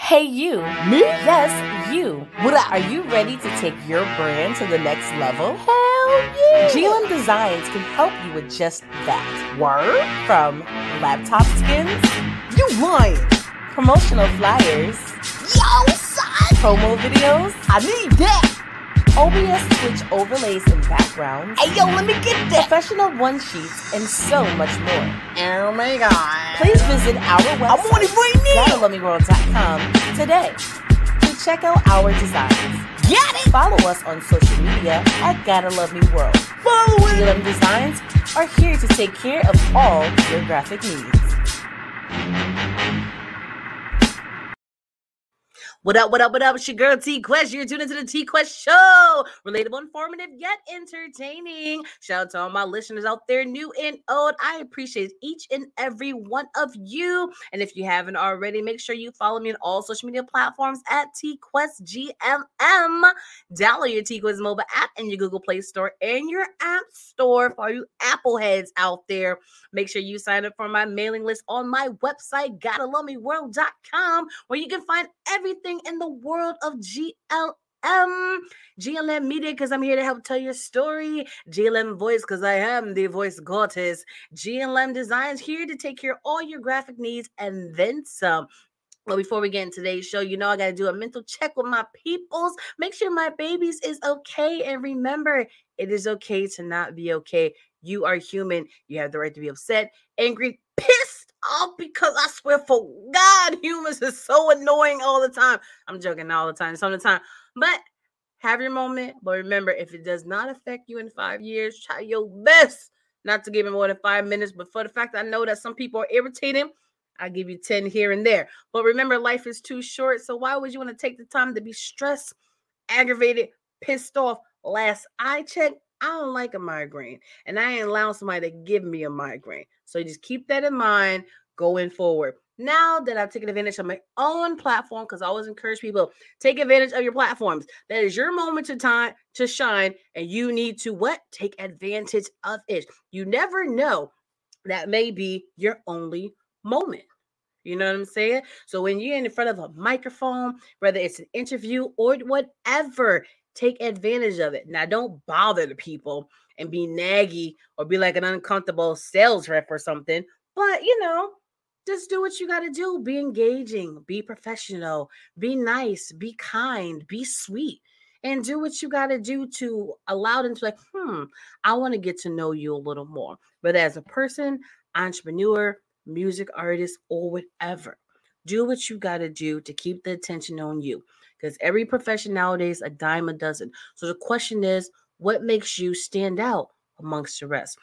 Hey, you. Me? Yes, you. What up? Are you ready to take your brand to the next level? Hell yeah. GLM Designs can help you with just that. Word? From laptop skins, You lying. promotional flyers, Yo, son. promo videos, I need that. OBS Twitch overlays and backgrounds, Hey, yo, let me get that. professional one sheets, and so much more. Oh my god. Please visit our website. I'm website, on it right now. Today to check out our designs. Got it. Follow us on social media at Gotta Love Me World. Follow it. GLM Designs are here to take care of all your graphic needs. What up, what up, what up? It's your girl T Quest. You're tuned into the T Quest Show. Relatable, informative, yet entertaining. Shout out to all my listeners out there, new and old. I appreciate each and every one of you. And if you haven't already, make sure you follow me on all social media platforms at T Quest GMM. Download your T Quest mobile app in your Google Play Store and your App Store for you Apple heads out there. Make sure you sign up for my mailing list on my website, gottalovemeworld.com, where you can find everything in the world of GLM. GLM Media, because I'm here to help tell your story. GLM Voice, because I am the voice goddess. GLM Designs, here to take care of all your graphic needs and then some. Well, before we get into today's show, you know I got to do a mental check with my peoples. Make sure my babies is okay. And remember, it is okay to not be okay. You are human. You have the right to be upset, angry, pissed off because I swear for God, humans is so annoying all the time. I'm joking all the time, some of the time. But have your moment. But remember, if it does not affect you in five years, try your best not to give it more than five minutes. But for the fact I know that some people are irritating, I give you 10 here and there. But remember, life is too short. So why would you want to take the time to be stressed, aggravated, pissed off? Last I checked, I don't like a migraine. And I ain't allowing somebody to give me a migraine. So just keep that in mind going forward. Now that I've taken advantage of my own platform, because I always encourage people, take advantage of your platforms. That is your moment to time to shine, and you need to what? Take advantage of it. You never know. That may be your only moment. You know what I'm saying? So when you're in front of a microphone, whether it's an interview or whatever, take advantage of it. Now, don't bother the people and be naggy or be like an uncomfortable sales rep or something. But you know, just do what you got to do. Be engaging, be professional, be nice, be kind, be sweet, and do what you got to do to allow them to like, hmm, I want to get to know you a little more. But as a person, entrepreneur, music artist, or whatever, do what you got to do to keep the attention on you. Because every profession nowadays, a dime a dozen. So the question is, what makes you stand out amongst the rest?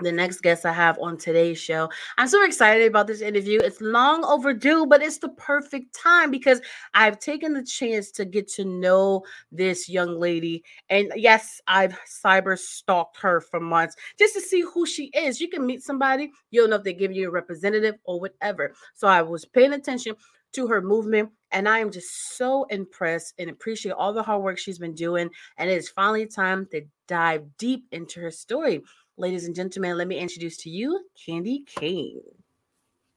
the next guest I have on today's show. I'm so excited about this interview. It's long overdue, but it's the perfect time because I've taken the chance to get to know this young lady. And yes, I've cyber stalked her for months just to see who she is. You can meet somebody, you don't know if they give you a representative or whatever. So I was paying attention to her movement and I am just so impressed and appreciate all the hard work she's been doing. And it is finally time to dive deep into her story. Ladies and gentlemen, let me introduce to you Candy Kane.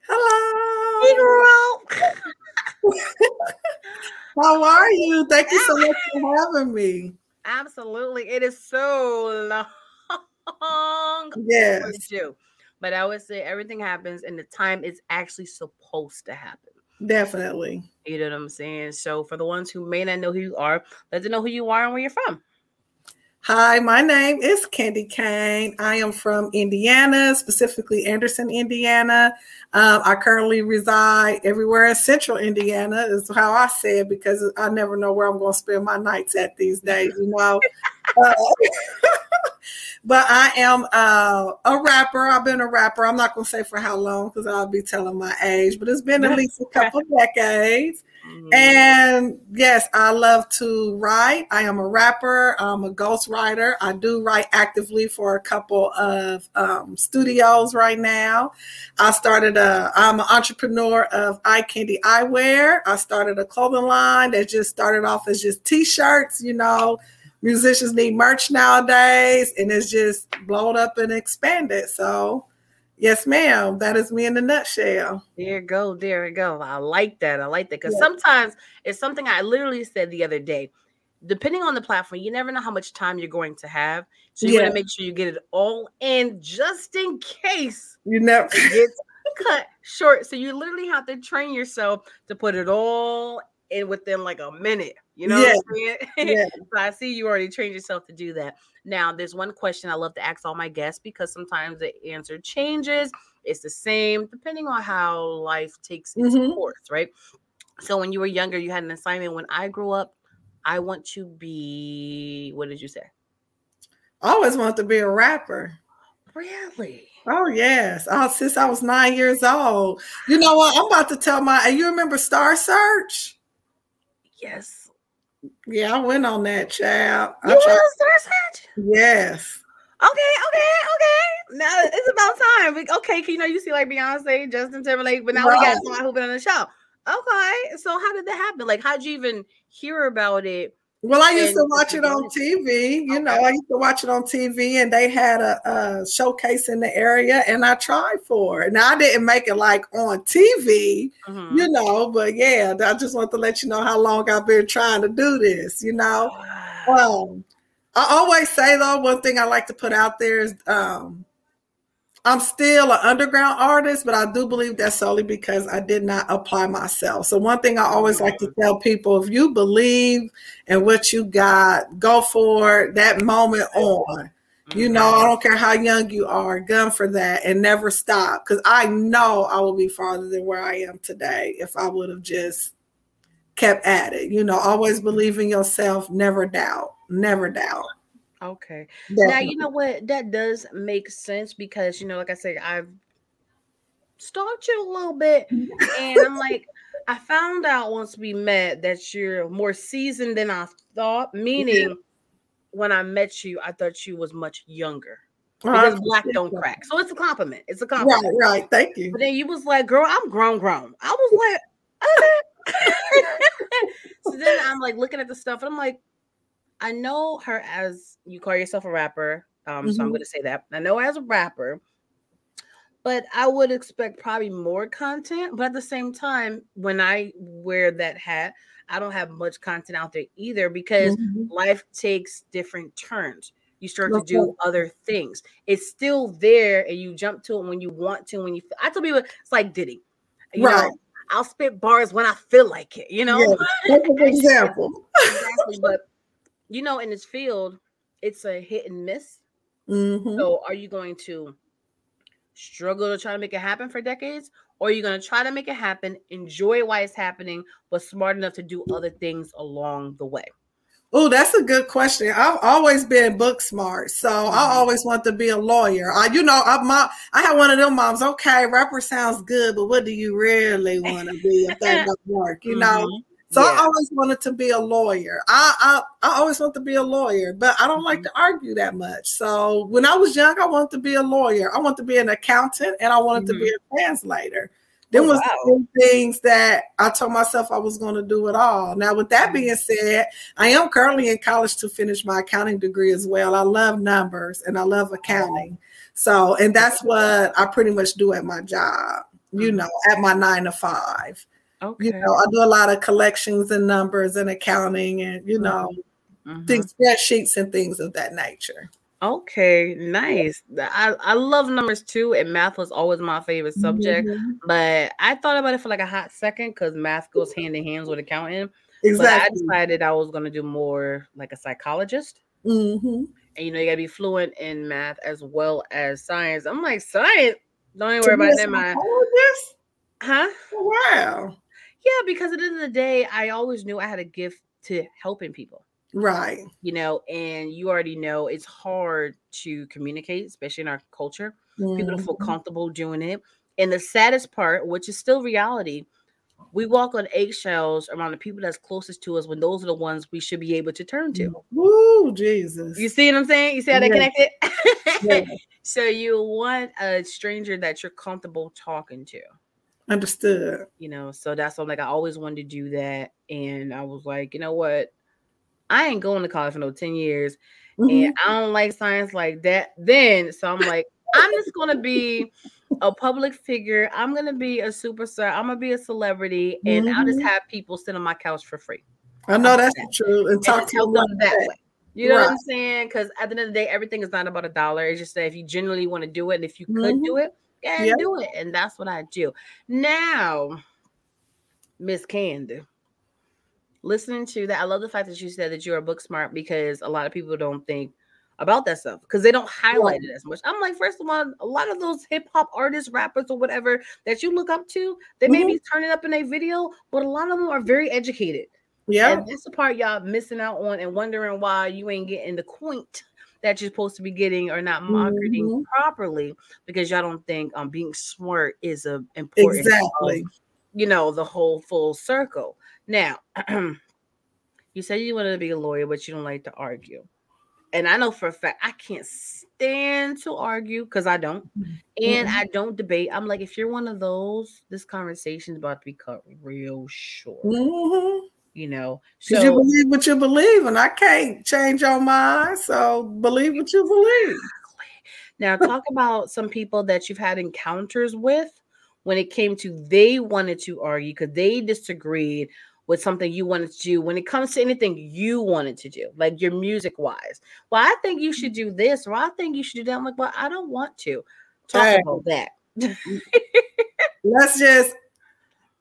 Hello. How are you? Thank you so much for having me. Absolutely. It is so long. Yes. But I would say everything happens and the time is actually supposed to happen. Definitely. You know what I'm saying? So for the ones who may not know who you are, let them know who you are and where you're from. Hi, my name is Candy Kane. I am from Indiana, specifically Anderson, Indiana. Um, I currently reside everywhere in central Indiana, is how I say it because I never know where I'm going to spend my nights at these days, you know. uh, but I am uh, a rapper. I've been a rapper. I'm not gonna say for how long because I'll be telling my age, but it's been at least a couple decades. Mm-hmm. And yes, I love to write. I am a rapper. I'm a ghostwriter. I do write actively for a couple of um, studios right now. I started a. I'm an entrepreneur of Eye Candy Eyewear. I started a clothing line that just started off as just t-shirts. You know, musicians need merch nowadays, and it's just blown up and expanded. So Yes, ma'am. That is me in a nutshell. There you go. There we go. I like that. I like that because yeah. sometimes it's something I literally said the other day. Depending on the platform, you never know how much time you're going to have. So you yeah. want to make sure you get it all in just in case you never get cut short. So you literally have to train yourself to put it all in within like a minute. You know yeah. what I'm saying? Yeah. so I see you already trained yourself to do that. Now, there's one question I love to ask all my guests because sometimes the answer changes. It's the same depending on how life takes its mm-hmm. course, right? So when you were younger, you had an assignment. When I grew up, I want to be. What did you say? I always wanted to be a rapper. Really? Oh yes. Oh, since I was nine years old. You know what? I'm about to tell my. You remember Star Search? Yes. Yeah, I went on that child. You on Star? Yes. Okay, okay, okay. Now it's about time. Okay, you know you see like Beyonce, Justin Timberlake, but now right. we got someone who been on the show. Okay, so how did that happen? Like, how'd you even hear about it? Well, I used to watch it on TV. You okay. know, I used to watch it on TV, and they had a, a, showcase in the area, and I tried for it. Now I didn't make it like on TV, mm-hmm. you know, but yeah, I just want to let you know how long I've been trying to do this. You know, um, I always say though, one thing I like to put out there is um, I'm still an underground artist, but I do believe that's solely because I did not apply myself. So one thing I always like to tell people, if you believe in what you got, go for that moment on. You mm-hmm. know, I don't care how young you are, gun for that and never stop. Because I know I will be farther than where I am today if I would have just kept at it. You know, always believe in yourself, never doubt, never doubt. Okay. Definitely. Now you know what that does make sense because you know, like I said, I've stalked you a little bit, and I'm like, I found out once we met that you're more seasoned than I thought. Meaning, yeah. when I met you, I thought you was much younger. Because uh, black don't crack, so it's a compliment. It's a compliment. Right, right. Thank you. But then you was like, "Girl, I'm grown, grown." I was like, so then I'm like looking at the stuff, and I'm like, I know her as you call yourself a rapper. Um, mm-hmm. so I'm mm-hmm. gonna say that. I know as a rapper, but I would expect probably more content. But at the same time, when I wear that hat, I don't have much content out there either because mm-hmm. life takes different turns. You start to do other things. It's still there, and you jump to it when you want to. When you, I tell people, it's like Diddy. You right. Know, I'll spit bars when I feel like it. You know, yeah, that's an example. exactly, but you know, in this field, it's a hit and miss. Mm-hmm. So, are you going to struggle to try to make it happen for decades, or are you going to try to make it happen, enjoy why it's happening, but smart enough to do other things along the way? Oh, that's a good question. I've always been book smart, so mm-hmm. I always want to be a lawyer. I, you know, I, my, I have one of them moms. Okay, rapper sounds good, but what do you really want to be if that doesn't work? You mm-hmm. know, so yeah. I always wanted to be a lawyer. I, I I always want to be a lawyer, but I don't like mm-hmm. to argue that much. So when I was young, I wanted to be a lawyer. I wanted to be an accountant, and I wanted mm-hmm. to be mm-hmm. a translator. Then oh, was wow. things that I told myself I was going to do it all. Now, with that being mm-hmm. said, I am currently in college to finish my accounting degree as well. I love numbers and I love accounting. So, and that's what I pretty much do at my job. You mm-hmm. know, at my nine to five. Okay. You know, I do a lot of collections and numbers and accounting and you know mm-hmm. things spreadsheets and things of that nature. Okay, nice. I, I love numbers too, and math was always my favorite subject. Mm-hmm. But I thought about it for like a hot second because math goes hand in hand with accounting. Exactly. But I decided I was going to do more like a psychologist. Mm-hmm. And you know, you got to be fluent in math as well as science. I'm like, science? Don't even worry about that. My huh? wow. Yeah, because at the end of the day, I always knew I had a gift to helping people. Right. You know, and you already know it's hard to communicate, especially in our culture. People to feel Mhm. comfortable doing it. And the saddest part, which is still reality, we walk on eggshells around the people that's closest to us when those are the ones we should be able to turn to. Woo, Jesus. You see what I'm saying? You see how they Yeah. connected? Yeah. so you want a stranger that you're comfortable talking to, Understood. you know. So that's what I'm like. I always wanted to do that, and I was like, you know what? I ain't going to college for no 10 years, Mhm. and I don't like science like that. Then, so I'm like, I'm just gonna be a public figure. I'm gonna be a superstar. I'm gonna be a celebrity, and I'll just Mhm. have people sit on my couch for free. I know that's that. true. And and talk just to them them that way. You know what I'm saying? Because at the end of the day, everything is not about a dollar. It's just that if you genuinely want to do it, and if you could Mhm. do it, yeah, Yep. do it. And that's what I do. Now, Miss Candy, listening to that, I love the fact that you said that you're a book smart because a lot of people don't think about that stuff because they don't highlight it as much. I'm like, first of all, a lot of those hip hop artists, rappers, or whatever that you look up to, they may Mhm. be turning up in a video, but a lot of them are very educated. Yeah. And that's the part y'all missing out on and wondering why you ain't getting the point that you're supposed to be getting or not marketing Mhm. properly because y'all don't think um being smart is a important of, Exactly. you know the whole full circle. Now you said you wanted to be a lawyer, but you don't like to argue. And I know for a fact I can't stand to argue because I don't. And Mhm. I don't debate. I'm like, if you're one of those, this conversation's about to be cut real short. Mhm. You know, Because you believe what you believe, and I can't change your mind. So believe what you believe. Now, talk about some people that you've had encounters with when it came to they wanted to argue because they disagreed with something you wanted to do when it comes to anything you wanted to do, like your music wise. Well, I think you should do this, or I think you should do that. I'm like, well, I don't want to talk Hey. about that. Let's just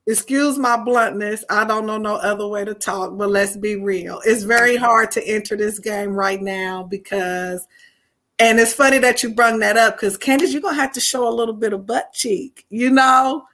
excuse my bluntness. I don't know no other way to talk, but let's be real. It's very hard to enter this game right now because, and it's funny that you brung that up because Candace, you're gonna have to show a little bit of butt cheek. You know,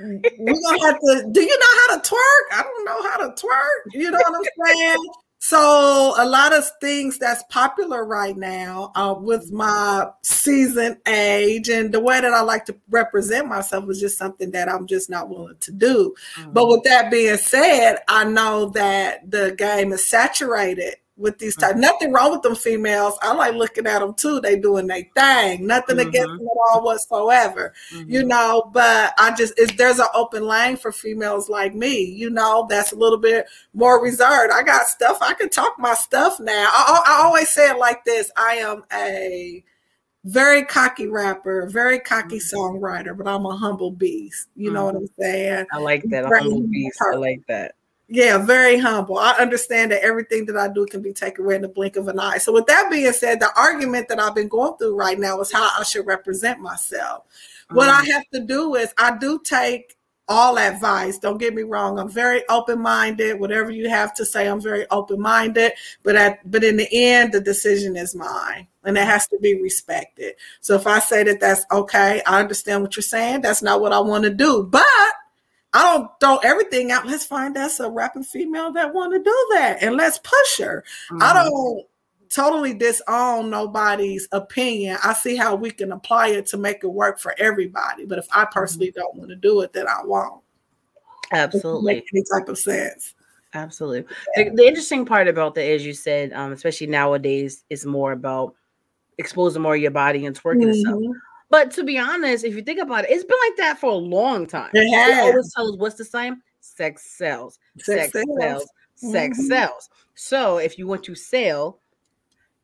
we're gonna have to. Do you know how to twerk? I don't know how to twerk. You know what I'm saying? So a lot of things that's popular right now uh, with my season, age and the way that I like to represent myself is just something that I'm just not willing to do. But with that being said, I know that the game is saturated with these type. Nothing wrong with them females. I like looking at them too. They doing their thing. Nothing against Mhm. them at all whatsoever you Mhm. know but i just is there's an open lane for females like me you know that's a little bit more reserved i got stuff i can talk my stuff now i, I always say it like this i am a very cocky rapper very cocky songwriter but i'm a humble beast you know what i'm saying I like that. A humble beast. I like that. Yeah, very humble. I understand that everything that I do can be taken away in the blink of an eye. So, with that being said, the argument that I've been going through right now is how I should represent myself. What I mm. have to do is, I do take all advice. Don't get me wrong. I'm very open minded. Whatever you have to say, I'm very open minded. But at but in the end, the decision is mine, and it has to be respected. So if I say that that's okay, I understand what you're saying. That's not what I want to do, but I don't throw everything out. Let's find us a rapping female that want to do that, and let's push her. I Mhm. don't totally disown nobody's opinion. I see how we can apply it to make it work for everybody. But if I personally don't want to do it, then I won't. Absolutely. any type of sense. Absolutely. The, the interesting part about that, as you said, um, especially nowadays, is more about exposing more of your body and twerking and stuff. But to be honest, if you think about it, it's been like that for a long time. It They has. always tell us what's the same? Sex sells. Sex, Sex sells. sells. Sex sells. So if you want to sell,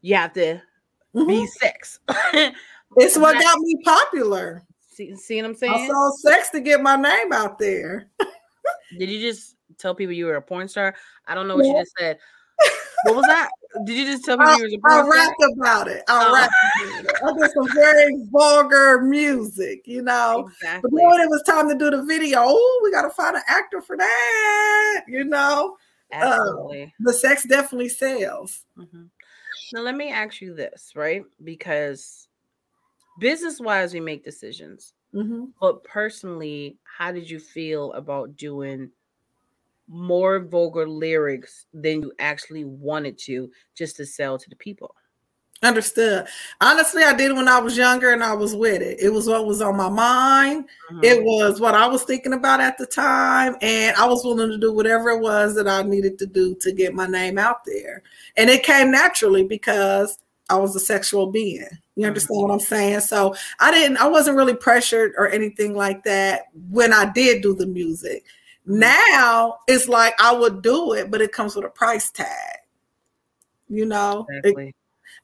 you have to Mhm. be sex. It's what got me popular. see, see what I'm saying? I sold sex to get my name out there. Did you just tell people you were a porn star? I don't know what you just said. What was that? Did you just tell me I, you was a I rapped about it. I Oh. rapped about it. I did some very vulgar music, you know. But Exactly. then when it was time to do the video, oh, we got to find an actor for that, you know. Absolutely. The sex definitely sells. Mhm. Now let me ask you this, right? Because business wise, we make decisions. Mhm. But personally, how did you feel about doing more vulgar lyrics than you actually wanted to just to sell to the people. Understood. Honestly, I did when I was younger and I was with it. It was what was on my mind. Mm-hmm. It was what I was thinking about at the time. And I was willing to do whatever it was that I needed to do to get my name out there. And it came naturally because I was a sexual being. You mm-hmm. understand mm-hmm. what I'm saying? So I didn't, I wasn't really pressured or anything like that when I did do the music. Now it's like I would do it, but it comes with a price tag. You know, exactly. it,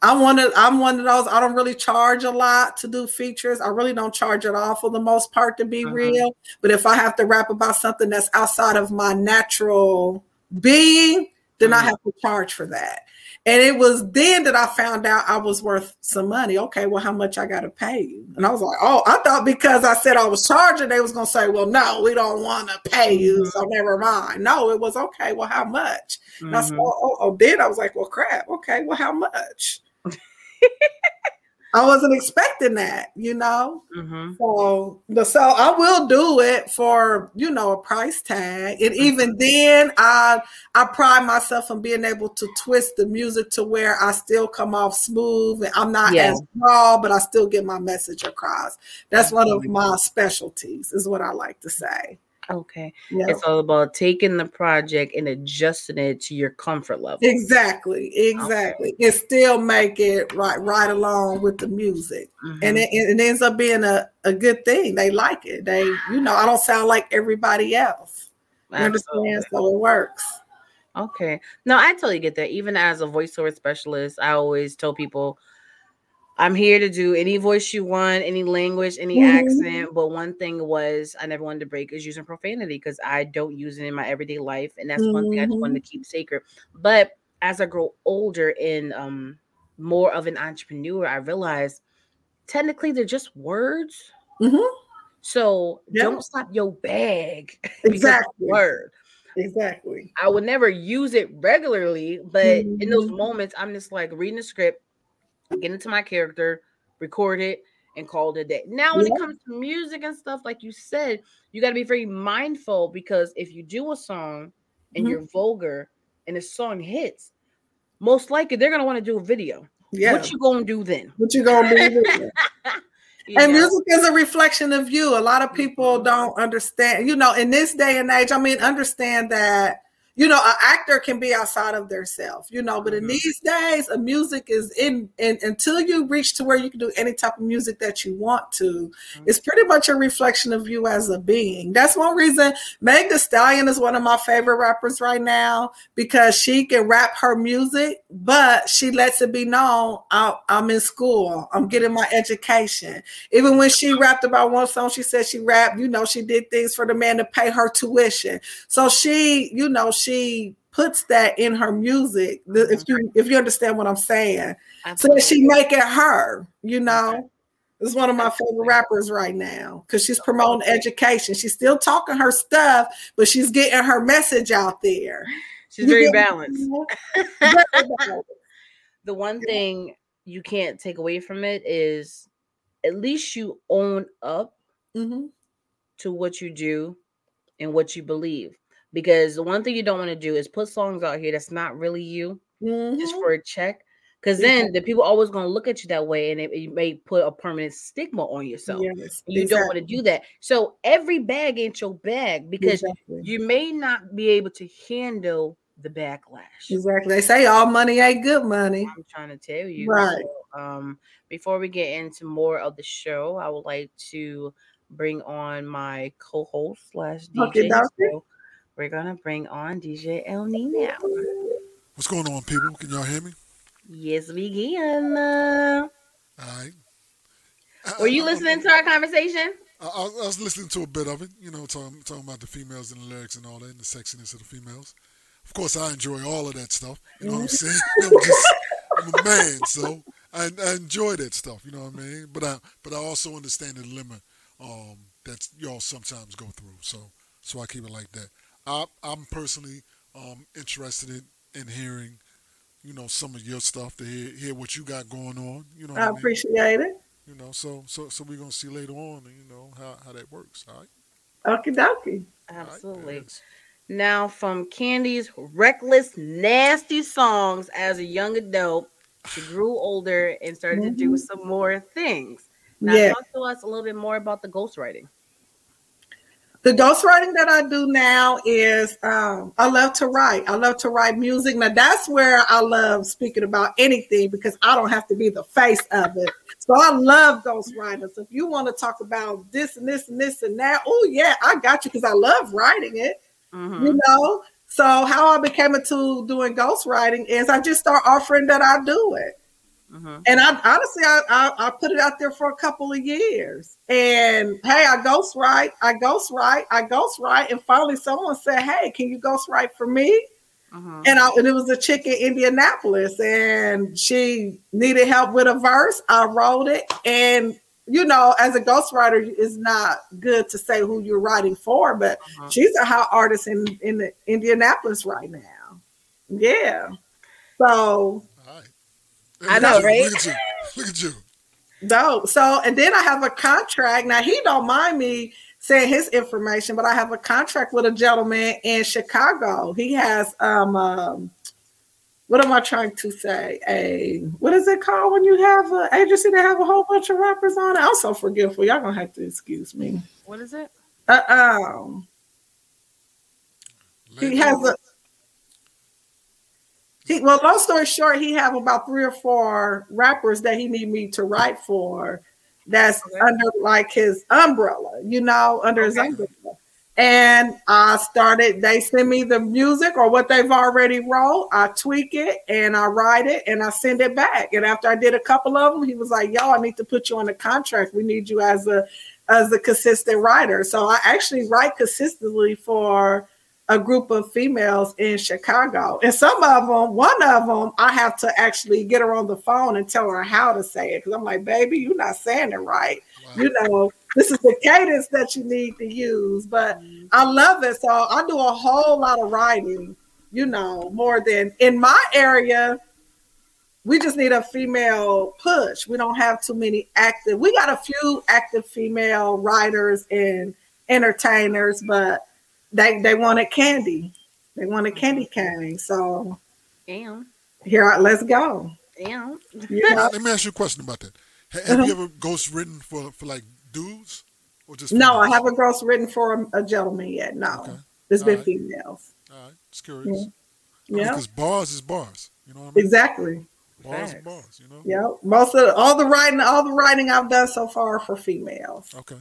I'm one of I'm one of those. I don't really charge a lot to do features. I really don't charge at all for the most part, to be uh-huh. real. But if I have to rap about something that's outside of my natural being, then uh-huh. I have to charge for that. And it was then that I found out I was worth some money. Okay, well, how much I got to pay you? And I was like, oh, I thought because I said I was charging, they was gonna say, well, no, we don't want to pay you, mm-hmm. so never mind. No, it was okay. Well, how much? Mm-hmm. And I said, mm-hmm. oh, oh, oh, then I was like, well, crap. Okay, well, how much? I wasn't expecting that, you know. Mm-hmm. So so I will do it for you know a price tag, and mm-hmm. even then, I I pride myself on being able to twist the music to where I still come off smooth, and I'm not yeah. as raw, but I still get my message across. That's one of my specialties, is what I like to say. Okay. It's all about taking the project and adjusting it to your comfort level. Exactly. Exactly. Okay. And still make it right right along with the music. Mm-hmm. And it, it, ends up being a, a good thing. They like it. They, you know, I don't sound like everybody else. You understand? So it works. Okay. No, I totally get that. Even as a voiceover specialist, I always tell people I'm here to do any voice you want, any language, any mm-hmm. accent. But one thing was I never wanted to break is using profanity because I don't use it in my everyday life. And that's mm-hmm. one thing I just wanted to mm-hmm. keep sacred. But as I grow older and um more of an entrepreneur, I realized technically they're just words. Mm-hmm. So yep. don't stop your bag. Exactly. word. Exactly. I would never use it regularly, but in those mm-hmm. moments, I'm just like reading the script get into my character, record it, and call it a day. Now, when yeah. it comes to music and stuff, like you said, you got to be very mindful because if you do a song and mm-hmm. you're vulgar and the song hits, most likely they're gonna want to do a video. Yeah. What you gonna do then? What you gonna do? and music is a reflection of you. A lot of people mm-hmm. don't understand. You know, in this day and age, I mean, understand that you know, an actor can be outside of their self, you know, but in mm-hmm. these days, a music is in, and until you reach to where you can do any type of music that you want to, mm-hmm. it's pretty much a reflection of you as a being. That's one reason Meg Thee Stallion is one of my favorite rappers right now because she can rap her music, but she lets it be known I'm in school, I'm getting my education. Even when she rapped about one song, she said she rapped, you know, she did things for the man to pay her tuition. So she, you know, she puts that in her music. If you if you understand what I'm saying, Absolutely. so that she make it her. You know, okay. is one of my favorite rappers right now because she's promoting education. She's still talking her stuff, but she's getting her message out there. She's very balanced. the one thing you can't take away from it is at least you own up mm-hmm. to what you do and what you believe because the one thing you don't want to do is put songs out here that's not really you mm-hmm. just for a check because then the people always going to look at you that way and it, it, may put a permanent stigma on yourself yes, you exactly. don't want to do that so every bag ain't your bag because exactly. you may not be able to handle the backlash exactly they say all money ain't good money i'm trying to tell you right so, um before we get into more of the show i would like to bring on my co-host slash dj okay, so we're gonna bring on DJ El Nino. What's going on, people? Can y'all hear me? Yes, we can. Uh, All right. Were you listening to our conversation? I, I, was listening to a bit of it, you know, talking, talking about the females and the lyrics and all that, and the sexiness of the females. Of course, I enjoy all of that stuff. You know what I'm saying? I'm, just, I'm a man, so I, I, enjoy that stuff. You know what I mean? But I, but I also understand the limit um, that y'all sometimes go through. So, so I keep it like that. I, am personally um, interested in, in hearing, you know, some of your stuff to hear, hear what you got going on. You know, I, I mean? appreciate it. You know, so so so we're gonna see later on, you know, how, how that works. All right. Okie dokie. Absolutely. Right, Now, from Candy's reckless, nasty songs as a young adult, she grew older and started mm-hmm. to do mm-hmm. some more things. Now, yeah. talk to us a little bit more about the ghostwriting. The ghostwriting that I do now is um, I love to write. I love to write music. Now that's where I love speaking about anything because I don't have to be the face of it. So I love ghostwriters. If you want to talk about this and this and this and that, oh yeah, I got you because I love writing it. Mm-hmm. You know. So how I became into doing ghostwriting is I just start offering that I do it. Mm-hmm. And I honestly, I, I, I put it out there for a couple of years. And hey, I ghostwrite, I ghostwrite, I ghostwrite, and finally someone said, "Hey, can you ghostwrite for me?" Mm-hmm. And, I, and it was a chick in Indianapolis, and she needed help with a verse. I wrote it, and you know, as a ghostwriter, it's not good to say who you're writing for, but uh-huh. she's a hot artist in in Indianapolis right now. Yeah, so I know, right? Look at you. Look at you. No, so and then I have a contract. Now he don't mind me saying his information, but I have a contract with a gentleman in Chicago. He has um, um what am I trying to say? A what is it called when you have an agency that have a whole bunch of rappers on it? I'm so forgetful. Y'all gonna have to excuse me. What is it? Uh um. He has a he, well, long story short, he have about three or four rappers that he need me to write for. That's okay. under like his umbrella, you know, under okay. his umbrella. And I started. They send me the music or what they've already wrote. I tweak it and I write it and I send it back. And after I did a couple of them, he was like, "Yo, I need to put you on a contract. We need you as a as a consistent writer." So I actually write consistently for a group of females in Chicago. And some of them, one of them, I have to actually get her on the phone and tell her how to say it. Because I'm like, baby, you're not saying it right. Wow. You know, this is the cadence that you need to use. But mm-hmm. I love it. So I do a whole lot of writing, you know, more than in my area. We just need a female push. We don't have too many active. We got a few active female writers and entertainers, but they they wanted candy. They wanted Candy Kane. So Damn. here let's go. Damn. Yeah. Let me ask you a question about that. Have uh-huh. you ever ghost written for for like dudes or just no? I haven't ghost written for a, a gentleman yet. No, okay. it's All been right. females. All right, just curious. Yeah, because bars is bars. You know what I mean? Exactly. Bars, bars. You know. Yeah, most of all the writing, all the writing I've done so far for females. Okay.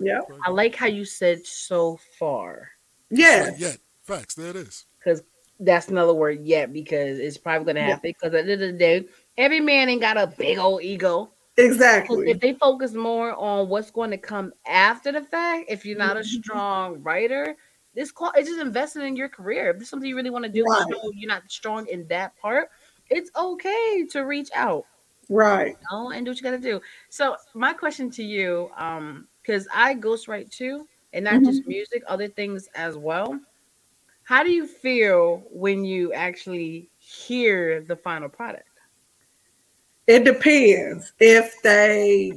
Yeah. I like how you said so far. Yeah. Yet. Facts. There it is. Because that's another word yet because it's probably going to happen. Because at the end of the day, every man ain't got a big old ego. Exactly. If they focus more on what's going to come after the fact, if you're not a mm-hmm. strong writer, this it's just investing in your career. If there's something you really want to do, right. you're not strong in that part. It's okay to reach out, right? You know, and do what you got to do. So my question to you, um, because I ghostwrite too, and not mm-hmm. just music, other things as well. How do you feel when you actually hear the final product? It depends if they,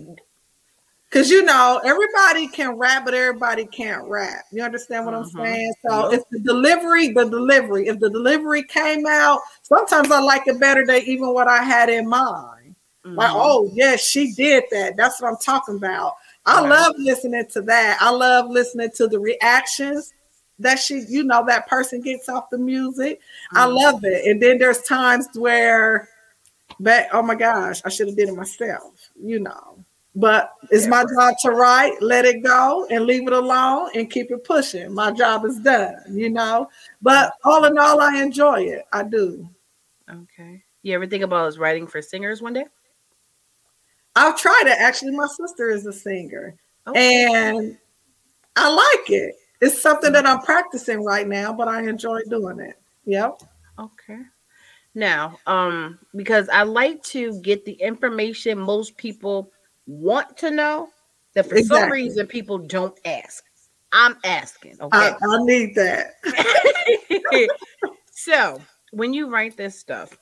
because you know everybody can rap, but everybody can't rap. You understand what uh-huh. I'm saying? So yep. if the delivery, the delivery, if the delivery came out, sometimes I like it better than even what I had in mind. Mm-hmm. Like, oh yes, she did that. That's what I'm talking about. I love listening to that. I love listening to the reactions that she, you know, that person gets off the music. Mm-hmm. I love it. And then there's times where, but oh my gosh, I should have did it myself, you know. But it's yeah. my job to write, let it go, and leave it alone, and keep it pushing. My job is done, you know. But all in all, I enjoy it. I do. Okay. You ever think about writing for singers one day? I've tried it. Actually, my sister is a singer, okay. and I like it. It's something that I'm practicing right now, but I enjoy doing it. Yep. Okay. Now, um, because I like to get the information most people want to know that for exactly. some reason people don't ask. I'm asking. Okay. I, I need that. so when you write this stuff,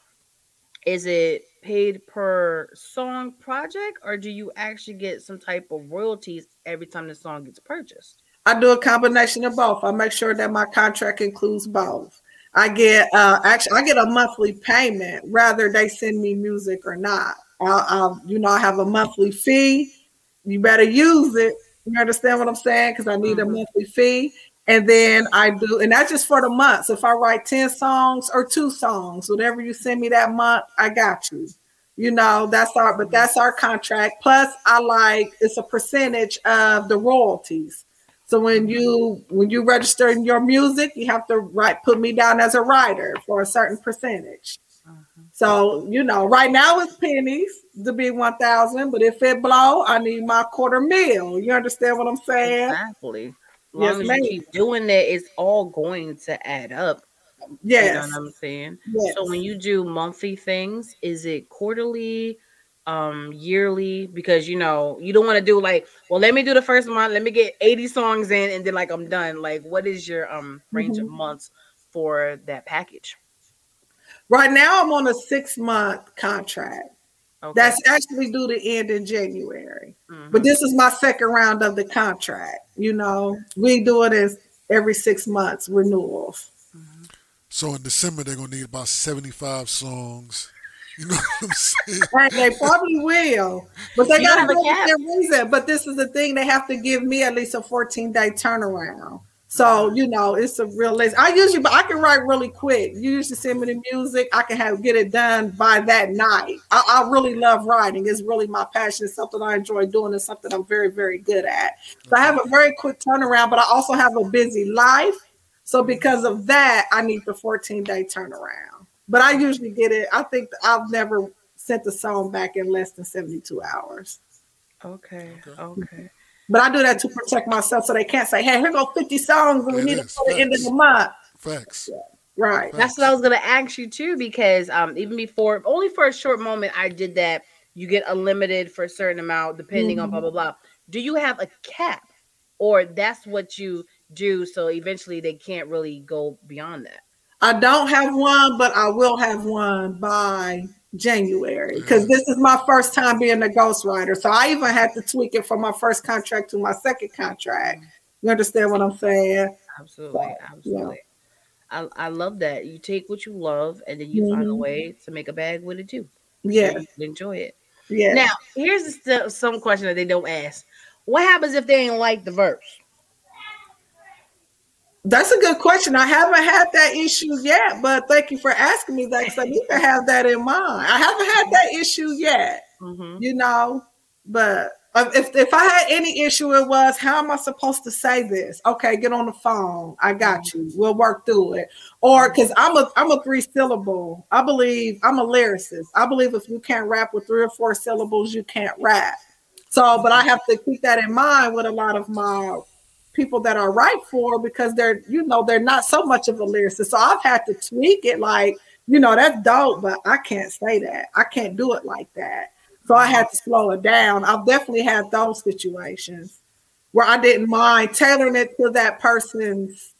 is it paid per song project or do you actually get some type of royalties every time the song gets purchased? I do a combination of both. I make sure that my contract includes both. I get uh actually I get a monthly payment, whether they send me music or not. I'll, you know I have a monthly fee. You better use it. You understand what I'm saying? Because I need mm-hmm. a monthly fee. And then I do, and that's just for the month. So if I write 10 songs or two songs, whatever you send me that month, I got you. You know, that's our, but that's our contract. Plus, I like it's a percentage of the royalties. So when you when you register in your music, you have to write put me down as a writer for a certain percentage. Uh-huh. So you know, right now it's pennies to be one thousand, but if it blow, I need my quarter mil. You understand what I'm saying? Exactly. As long yes, as you keep doing that, it's all going to add up. Yes. You know what I'm saying? Yes. So when you do monthly things, is it quarterly? um yearly because you know you don't want to do like well let me do the first month let me get 80 songs in and then like i'm done like what is your um range mm-hmm. of months for that package right now i'm on a six month contract okay. that's actually due to end in january mm-hmm. but this is my second round of the contract you know we do it as every six months renewals mm-hmm. so in december they're gonna need about 75 songs you know what I'm saying? Right, they probably will, but they got to go their reason. But this is the thing; they have to give me at least a 14 day turnaround. So you know, it's a real list. I usually, but I can write really quick. You usually send me the music, I can have get it done by that night. I, I really love writing; it's really my passion. It's something I enjoy doing. It's something I'm very, very good at. So I have a very quick turnaround, but I also have a busy life. So because of that, I need the 14 day turnaround. But I usually get it. I think I've never sent the song back in less than 72 hours. Okay. Okay. But I do that to protect myself so they can't say, hey, here go 50 songs and we need to put end of the month. Facts. Yeah. Right. Facts. That's what I was gonna ask you too, because um even before only for a short moment I did that. You get unlimited for a certain amount depending mm-hmm. on blah blah blah. Do you have a cap? Or that's what you do so eventually they can't really go beyond that? I don't have one, but I will have one by January because this is my first time being a ghostwriter. So I even had to tweak it from my first contract to my second contract. You understand what I'm saying? Absolutely, so, absolutely. Yeah. I, I love that. You take what you love and then you mm-hmm. find a mm-hmm. way to make a bag with it too. Yeah. So enjoy it. Yeah. Now, here's the, some question that they don't ask. What happens if they ain't like the verse? That's a good question. I haven't had that issue yet, but thank you for asking me that because I need to have that in mind. I haven't had that issue yet, mm-hmm. you know, but if, if I had any issue, it was how am I supposed to say this? Okay, get on the phone. I got mm-hmm. you. We'll work through it. Or because I'm a I'm a three syllable. I believe I'm a lyricist. I believe if you can't rap with three or four syllables, you can't rap. So, but I have to keep that in mind with a lot of my people that are right for because they're, you know, they're not so much of a lyricist. So I've had to tweak it like, you know, that's dope, but I can't say that. I can't do it like that. So I had to slow it down. I've definitely had those situations where I didn't mind tailoring it to that person's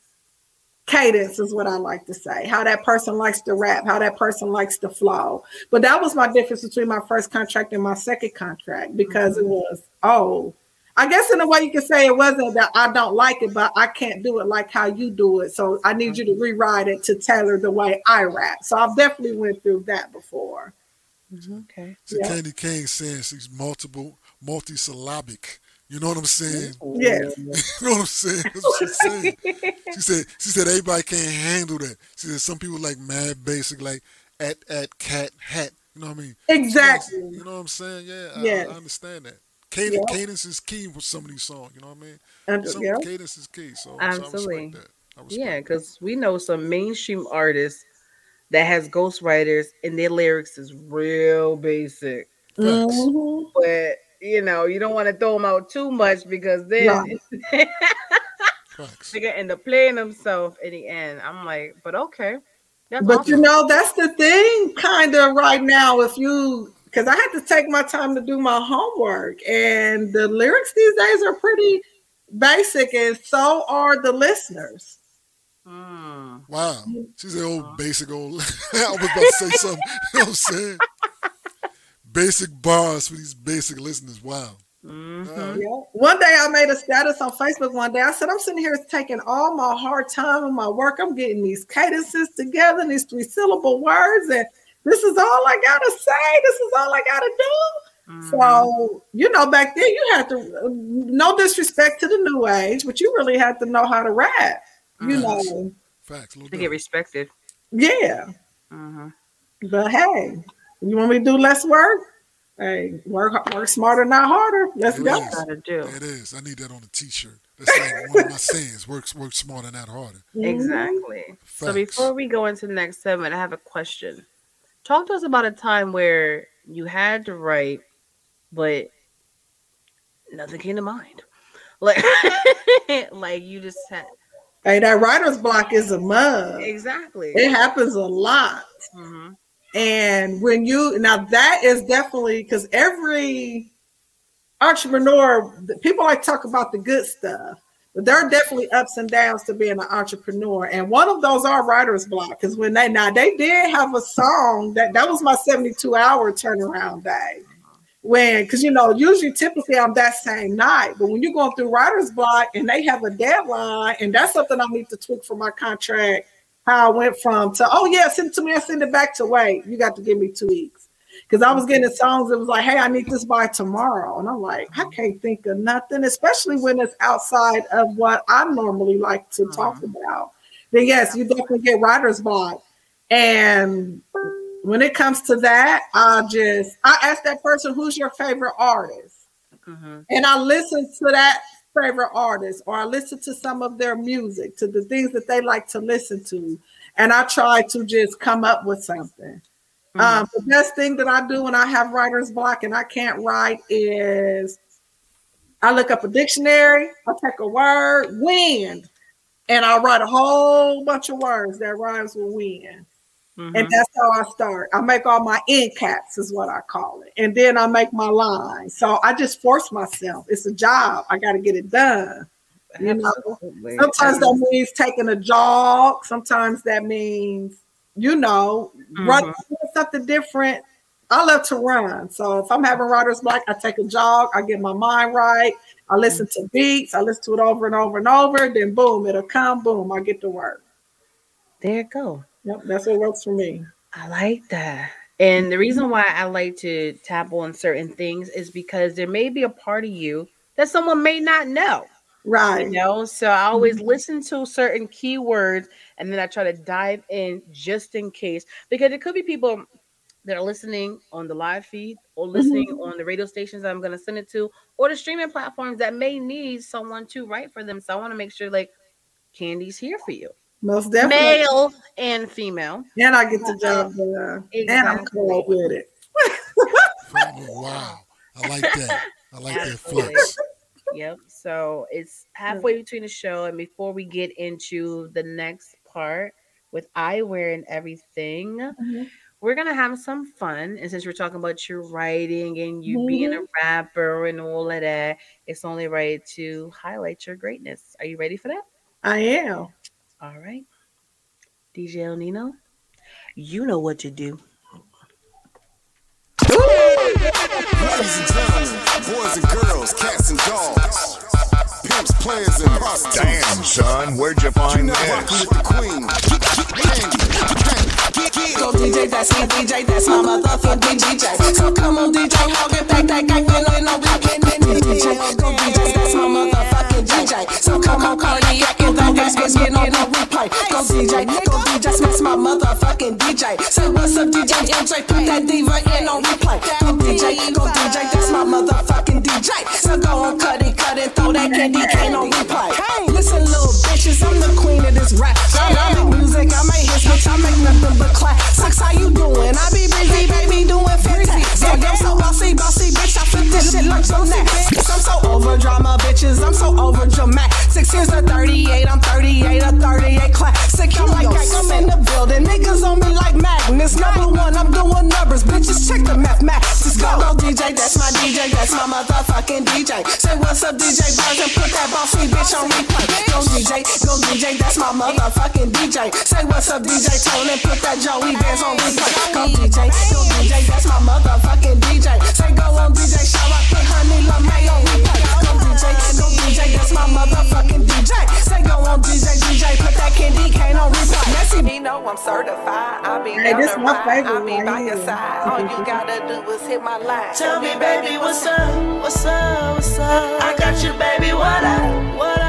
cadence is what I like to say. How that person likes to rap, how that person likes to flow. But that was my difference between my first contract and my second contract because it mm-hmm. was, oh, I guess in a way you can say it wasn't that I don't like it, but I can't do it like how you do it. So I need you to rewrite it to tailor the way I rap. So I've definitely went through that before. Mm-hmm. Okay. So yeah. Candy Kane saying she's multiple, multisyllabic. You know what I'm saying? Yeah. you know what I'm saying? What she's saying. she said she said everybody can't handle that. She said some people like mad basic, like at at cat hat. You know what I mean? Exactly. You know what I'm saying? Yeah, yeah. I, I understand that. Cadence, yeah. cadence is key with some of these songs. You know what I mean? And, some yeah. cadence is key. So absolutely, so yeah, because we know some mainstream artists that has ghostwriters and their lyrics is real basic. Mm-hmm. But you know, you don't want to throw them out too much because then they're gonna end up playing themselves in the end. I'm like, but okay. That's but awesome. you know, that's the thing, kind of right now. If you because I had to take my time to do my homework. And the lyrics these days are pretty basic, and so are the listeners. Mm. Wow. She's an old basic old. I was about to say something. You know what I'm saying? basic bars for these basic listeners. Wow. Mm-hmm. Yeah. One day I made a status on Facebook one day. I said, I'm sitting here taking all my hard time and my work. I'm getting these cadences together and these three syllable words. And this is all I got to say. This is all I got to do. Mm-hmm. So, you know, back then you had to, no disrespect to the new age, but you really had to know how to rap, you Facts. know. Facts. To get respected. Yeah. Mm-hmm. But hey, you want me to do less work? Hey, work work smarter, not harder. Let's It go. is. Gotta do. It is. I need that on a T-shirt. That's like one of my sayings. Work, work smarter, not harder. Exactly. So before we go into the next segment, I have a question. Talk to us about a time where you had to write, but nothing came to mind. Like, like you just had Hey, that writer's block is a mug. exactly. It happens a lot. hmm And when you now that is definitely because every entrepreneur, people like talk about the good stuff, but there are definitely ups and downs to being an entrepreneur. And one of those are writer's block because when they now they did have a song that that was my 72 hour turnaround day. When because you know, usually typically I'm that same night, but when you're going through writer's block and they have a deadline, and that's something I need to tweak for my contract how I went from to oh yeah, send it to me, I send it back to wait. You got to give me two weeks. Because I was getting songs that was like, hey, I need this by tomorrow. And I'm like, I can't think of nothing, especially when it's outside of what I normally like to talk about. Then yes, you definitely get writer's block. And when it comes to that, I just I ask that person who's your favorite artist hmm and I listen to that favorite artist or I listen to some of their music, to the things that they like to listen to, and I try to just come up with something. Um, the best thing that I do when I have writer's block and I can't write is I look up a dictionary, I take a word, wind, and I write a whole bunch of words that rhymes with wind. hmm And that's how I start. I make all my end caps, is what I call it. And then I make my line. So I just force myself. It's a job. I got to get it done. You know, sometimes that means taking a jog. Sometimes that means, you know, run Mhm. doing something different. I love to run. So if I'm having writer's block, I take a jog. I get my mind right. I listen to beats. I listen to it over and over and over. Then boom, it'll come. Boom, I get to work. There you go. Yep, that's what works for me. I like that. And the reason why I like to tap on certain things is because there may be a part of you that someone may not know. Right. You know, so I always listen to certain keywords and then I try to dive in just in case because it could be people that are listening on the live feed or mm-hmm. listening on the radio stations that I'm going to send it to or the streaming platforms that may need someone to write for them. So I want to make sure like Candy's here for you, Most definitely. male and female. And I get the job done. And I'm cool with it. Oh, wow. I like that. I like that flex. Yep. So it's halfway between the show, and before we get into the next part with eyewear and everything, Mhm. we're gonna have some fun. And since we're talking about your writing and you being a rapper and all of that, it's only right to highlight your greatness. Are you ready for that? I am. All right. DJ El Nino, you know what to do. Ladies and prostitutes. Damn, son, where'd you find rocking this? with the queen. Go DJ, that's my DJ, that's my motherfucking DJ. So come on, DJ, hog it, pack that gang, then no weekend. DJ, go DJ, that's my motherfucking DJ. So come on, cardiac, and that gas is getting on the replay. Go DJ, go DJ, smash my motherfucking DJ. Say what's up, DJ MJ, put that diva in on replay. Go DJ, go DJ, that's my motherfucking DJ. So go on, cut it, cut it, throw that Candy Kane on replay. Listen, little bitches, I'm the queen of this rap. I make music, I make hits, bitch, I make nothing but How you doing? I be busy, baby, doing fantastic. So I'm so bossy, bossy, bitch, I flip this shit like some next. I'm so over drama, bitches, I'm so over dramatic. Six years of 38, I'm 38, a 38 classic. I'm like, I'm in the building, niggas on me like magnets. Number one, I'm doing numbers, bitches, check the mathematics. Just go, go DJ, that's my DJ, that's my motherfucking DJ. Say what's up, DJ Bars, and put that bossy bitch on replay. Go DJ, go DJ, that's my motherfucking DJ. Say what's up, DJ Tone, and put that Joey Bands on replay. Go DJ, go DJ, that's my motherfucking DJ. Say go on DJ, shout out, put Honey LaMay on that's my motherfucking DJ. Say go on DJ, DJ, put that Candy Kane on replay. Messy me know I'm certified. I'll be Hey, this the my favorite I'll be by your side. All you gotta do is hit my line. Tell me, baby, what's up? What's up? What's up? I got you, baby. What up? What up?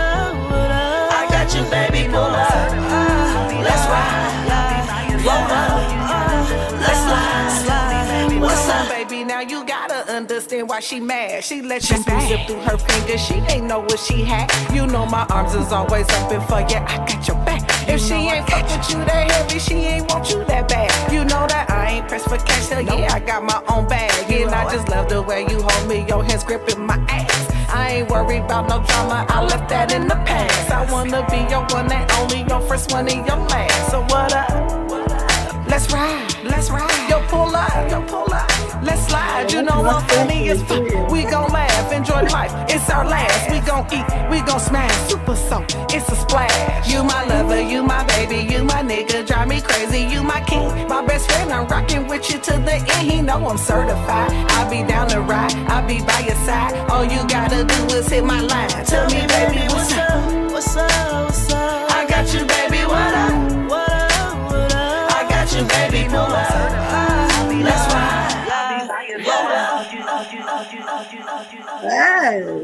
Understand why she mad. She let you zip through her fingers. She ain't know what she had. You know my arms is always open for you. I got your back. If she ain't fuck with you that heavy, she ain't want you that bad. You know that I ain't pressed for cash. Hell yeah, I got my own bag. And I just love the way you hold me. Your hands gripping my ass. I ain't worried about no drama. I left that in the past. I wanna be your one and only, your first one and your last. So what up? Let's ride, let's ride. Yo, pull up, yo, pull up. Let's slide. You know I'm funny as fuck. We gon' laugh, enjoy life. It's our last. We gon' eat, we gon' smash. Super soap, it's a splash. You my lover, you my baby, you my nigga. Drive me crazy, you my king, my best friend. I'm rocking with you to the end. He know I'm certified. I'll be down the ride, I'll be by your side. All you gotta do is hit my line. Tell me, baby, what's up? What's up? What's up? I got you, baby. What up? What up? What up? I got you, baby. Pull up. Rock.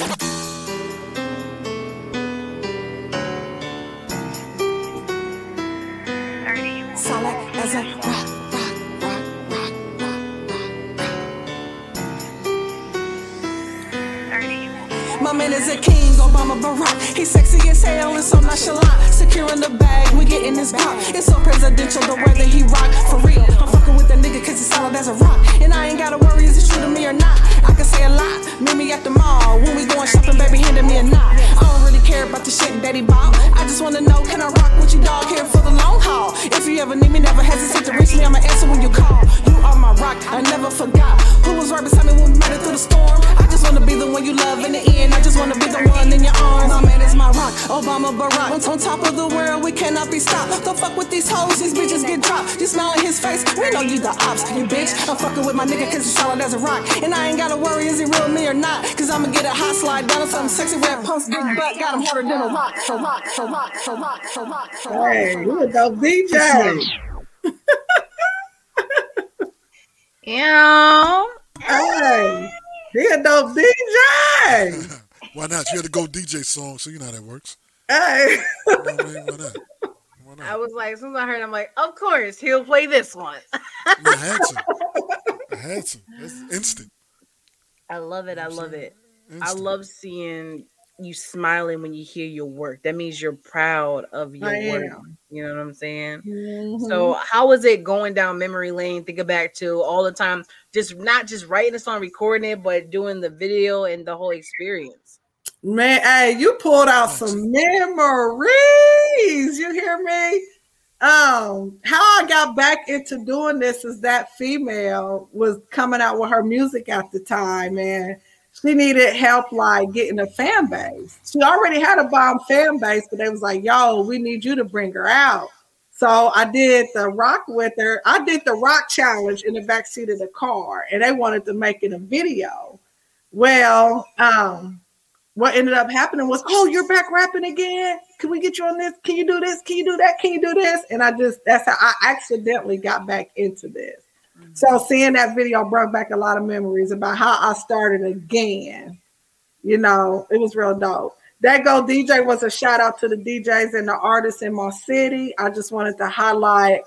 My man is a king, Obama Barack. He's sexy as hell and so nonchalant. Securing the bag, we getting this pop. It's so presidential the way that he rock. For real, I'm fucking with that nigga cause he's solid as a rock. And I ain't gotta worry, is it true to me or not? I can say a lot. Meet me at the mall. When we going shopping, baby, handing me a knot. I don't really care about the shit that he bought. I just wanna know, can I rock with you, dog, here for the long haul? If you ever need me, never hesitate to reach me. I'ma answer when you call. You are my rock, I never forgot. Who was right beside me when we made it through the storm? I just wanna be the one you love in the end. I just wanna be the one in your arms. My man is my rock, Obama Barack. On, on top of the world, we cannot be stopped. Don't fuck with these hoes, these bitches get dropped. You smile in his face, we know you the ops, you bitch. I'm fucking with my nigga cause he's solid as a rock. And I ain't gotta worry, is he real me or not? Cause I'ma get a hot slide down on something sexy with that post big butt. Got him harder than a rock, so rock, so rock, so rock, so rock, so rock. Hey, you a dope DJ. Yeah. Hey, he a dope DJ. Why not? You had to go DJ song, so you know how that works. Hey. You know I mean? Why not? Why not? I was like, as soon as I heard, I'm like, of course he'll play this one. I had to. I had to. That's instant. I love it. I love it. I love seeing you smiling when you hear your work. That means you're proud of your I work. am. You know what I'm saying? Mhm. So how was it going down memory lane? Thinking back to all the time, just not just writing a song, recording it, but doing the video and the whole experience. Man, hey, you pulled out some memories. You hear me? Um, how I got back into doing this is that female was coming out with her music at the time, and she needed help like getting a fan base. She already had a bomb fan base, but they was like, yo, we need you to bring her out. So I did the rock with her. I did the rock challenge in the backseat of the car, and they wanted to make it a video. Well, um, what ended up happening was, oh, you're back rapping again. Can we get you on this? Can you do this? Can you do that? Can you do this? And I just that's how I accidentally got back into this. Mm-hmm. So seeing that video brought back a lot of memories about how I started again. You know, it was real dope. That Go DJ was a shout out to the DJs and the artists in my city. I just wanted to highlight,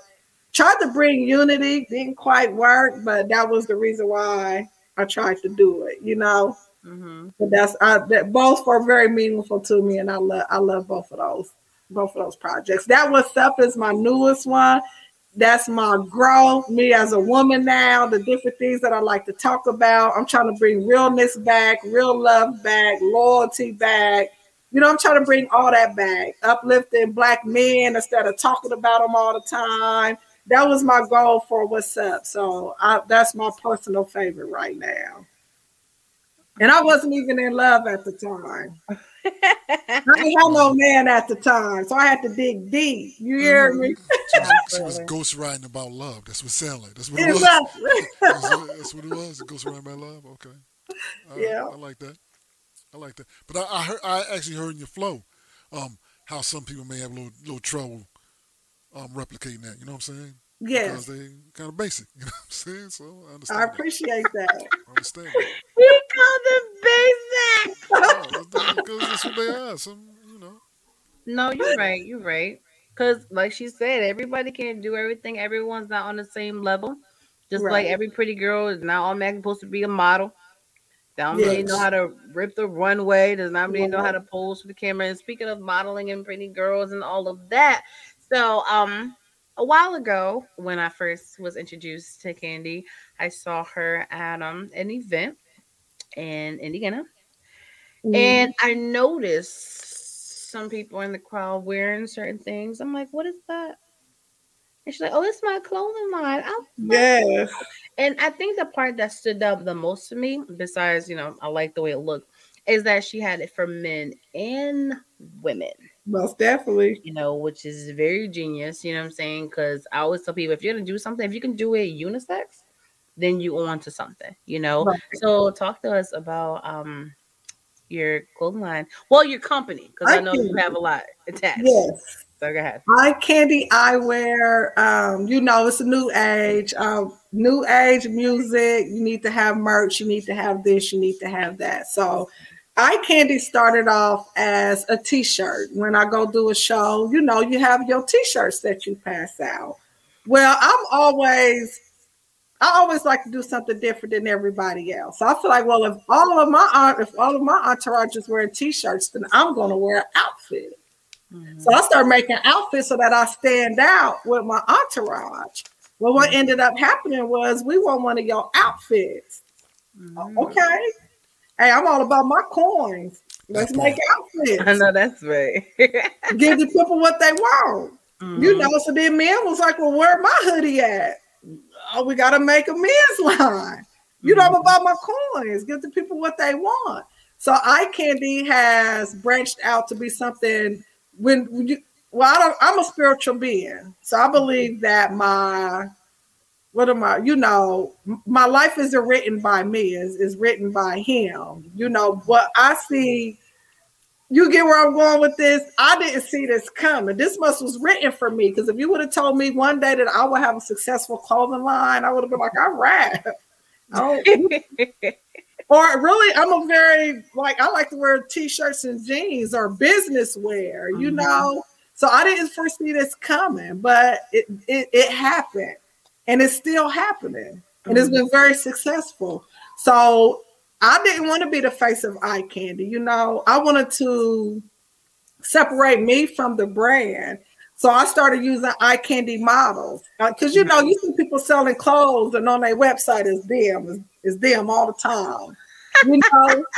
tried to bring unity, didn't quite work, but that was the reason why I tried to do it, you know. Mm-hmm. But that's I, that both were very meaningful to me, and I love I love both of those both of those projects. That was up is my newest one. That's my growth, me as a woman now, the different things that I like to talk about. I'm trying to bring realness back, real love back, loyalty back. You know, I'm trying to bring all that back, uplifting black men instead of talking about them all the time. That was my goal for what's up. So I, that's my personal favorite right now. And I wasn't even in love at the time. I didn't have no man at the time, so I had to dig deep. You hear me? She was ghost writing about love. That's what it sounded like. That's what it was. That's what, it was. Ghost writing about love. Okay. All right. Yeah. I like that. I like that. But I, I heard, I actually heard in your flow, um, how some people may have a little, little trouble, um, replicating that. You know what I'm saying? Yes, Because they kind of basic. You know what I'm saying? So I I appreciate that. that. I understand. That. We call them basic. Yeah, that's- because that's what they are. Some, you know. No, you're right. You're right. Because, like she said, everybody can't do everything. Everyone's not on the same level. Just like every pretty girl is not all automatically supposed to be a model. Don't really know how to rip the runway. Does not really know how to pose for the camera. And speaking of modeling and pretty girls and all of that, so um, a while ago when I first was introduced to Candy, I saw her at um an event in Indiana, and I noticed some people in the crowd wearing certain things. I'm like, what is that? And she's like, oh, it's my clothing line. I yes, and I think the part that stood out the most to me, besides, you know, I like the way it looked, is that she had it for men and women, most definitely. you know, which is very genius, you know what I'm saying? Because I always tell people if you're gonna do something, if you can do it unisex, then you on to something, you know. Right. So talk to us about um your clothing line. Well, your company, because I I know you have a lot attached. Yes. So go ahead. Eye candy eyewear. Um, you know, it's a new age. Um, new age music. You need to have merch. You need to have this. You need to have that. So, eye candy started off as a T-shirt. When I go do a show, you know, you have your T-shirts that you pass out. Well, I'm always. I always like to do something different than everybody else. So I feel like, well, if all of my aunt, if all of my entourage is wearing t-shirts, then I'm going to wear an outfit. So I started making outfits so that I stand out with my entourage. Well, what ended up happening was we want one of your outfits. Mm-hmm. Okay. Hey, I'm all about my coins. Let's That make outfits. I know that's right. Give the people what they want. Mm-hmm. You know, so then men was like, Well, where my hoodie at? Oh, we gotta make a men's line. You know, I'm about my coins. Give the people what they want. So eye candy has branched out to be something when, when you well, I don't I'm a spiritual being. So I believe that my what am I, you know, my life isn't written by me, is is written by him. You know, what I see you get where I'm going with this. I didn't see this coming. This must was written for me because if you would have told me one day that I would have a successful clothing line, I would have been like, "All right." Or really, I'm a very like I like to wear t-shirts and jeans or business wear, you Mhm. know. So I didn't foresee this coming, but it it, it happened, and it's still happening, and it's mm-hmm. been very successful. So I didn't want to be the face of eye candy, you know. I wanted to separate me from the brand. So I started using eye candy models uh, because you know you see people selling clothes and on their website is them is, is them all the time. You know,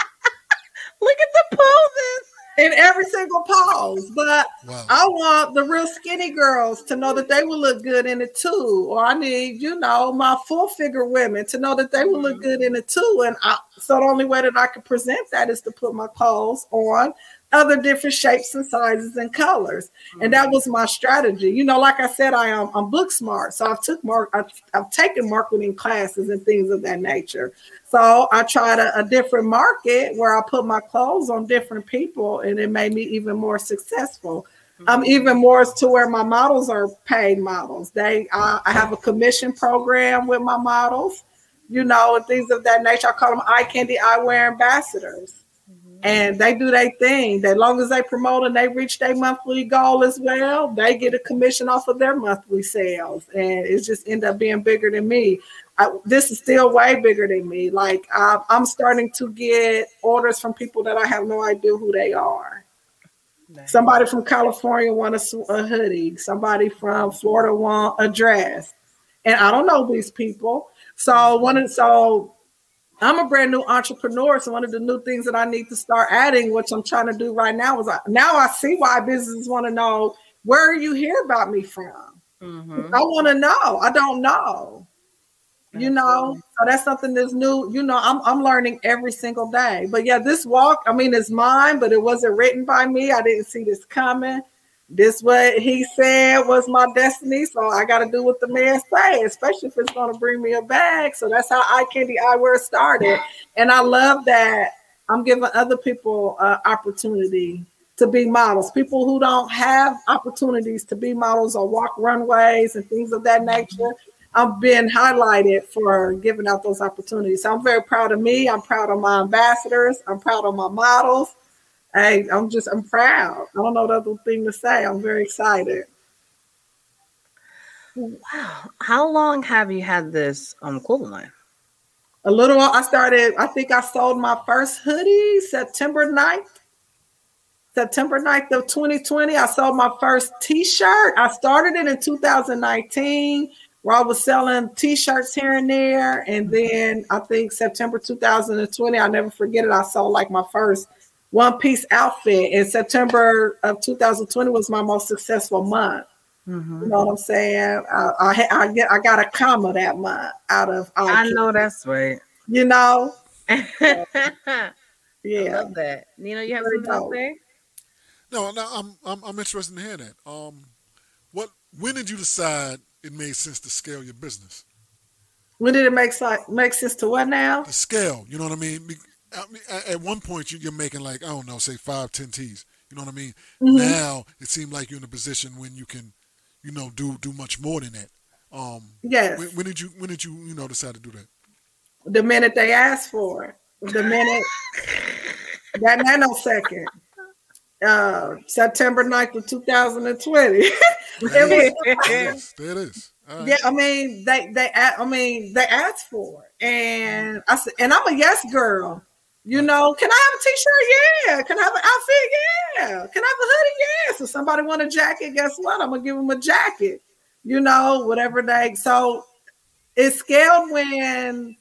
Look at the poses. In every single pose. But Wow. I want the real skinny girls to know that they will look good in it too. Or I need, you know, my full figure women to know that they will look mm-hmm. good in it too. And I, so the only way that I can present that is to put my clothes on other different shapes and sizes and colors. And that was my strategy. You know, like I said, I am I'm book smart. So I've took mark I've, I've taken marketing classes and things of that nature. So I tried a, a different market where I put my clothes on different people and it made me even more successful. I'm even more to where my models are paid models. They uh, I have a commission program with my models, you know, and things of that nature. I call them eye candy eyewear ambassadors. And they do their thing. As long as they promote and they reach their monthly goal as well, they get a commission off of their monthly sales. And it just end up being bigger than me. I, this is still way bigger than me. Like I, I'm starting to get orders from people that I have no idea who they are. Somebody from California want a, a hoodie. Somebody from Florida want a dress, and I don't know these people. So one so I'm a brand new entrepreneur. So one of the new things that I need to start adding, which I'm trying to do right now, is I, now I see why businesses want to know where you hear about me from. Mhm. I want to know. I don't know. You know, so that's something that's new. You know, I'm I'm learning every single day. But yeah, this walk, I mean, it's mine, but it wasn't written by me. I didn't see this coming. This what he said was my destiny. So I got to do what the man say, especially if it's going to bring me a bag. So that's how Eye Candy Eyewear started. And I love that I'm giving other people uh, opportunity to be models. People who don't have opportunities to be models or walk runways and things of that nature. I've been highlighted for giving out those opportunities. So I'm very proud of me. I'm proud of my ambassadors. I'm proud of my models. Hey, I'm just I'm proud. I don't know what other thing to say. I'm very excited. Wow. How long have you had this um clothing line? A little I started, I think I sold my first hoodie September 9th. September 9th of 2020. I sold my first t-shirt. I started it in 2019 where I was selling t-shirts here and there. And then I think September 2020, I'll never forget it. I sold like my first one piece outfit. in September of 2020 was my most successful month. Mhm. You know what I'm saying? I, I, I get I got a comma that month out of I know that's right. you know. I Yeah. love that. Nino, you have Very something to say? No, no, I'm, I'm I'm interested in hearing that. Um, what when did you decide it made sense to scale your business? When did it make sense make sense to what now? The scale, you know what I mean? I mean, at- one point you, you're making like I don't know, say five, ten tees. You know what I mean? Mhm. Now it seems like you're in a position when you can, you know, do do much more than that. Um, Yes. when, when did you when did you you know decide to do that? The minute they asked for it. The minute that nanosecond. Uh September 9th of 2020. it was There it is. There it is. Right. Yeah, I mean they they I mean they asked for it, and I said, and I'm a yes girl. You know, can I have a t-shirt? Yeah. Can I have an outfit? Yeah. Can I have a hoodie? Yes. If somebody want a jacket, guess what? I'm gonna give them a jacket. You know, whatever they. So it scaled when,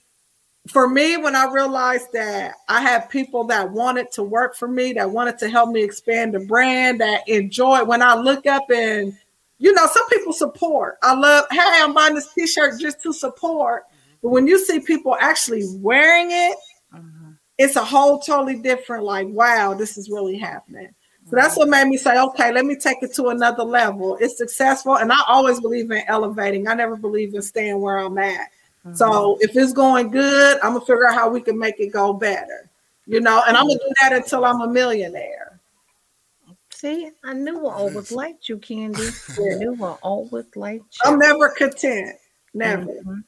for me, when I realized that I had people that wanted to work for me, that wanted to help me expand the brand, that enjoy. When I look up and you know, some people support. I love, hey, I'm buying this t-shirt just to support. But when you see people actually wearing it, it's a whole totally different, like, wow, this is really happening. So that's what made me say, okay, let me take it to another level. It's successful. And I always believe in elevating. I never believe in staying where I'm at. So if it's going good, I'm gonna figure out how we can make it go better. You know, and I'm gonna do that until I'm a millionaire. See, I knew I always liked you, Candy. I knew I always liked you. I'm never content. Never. Mhm.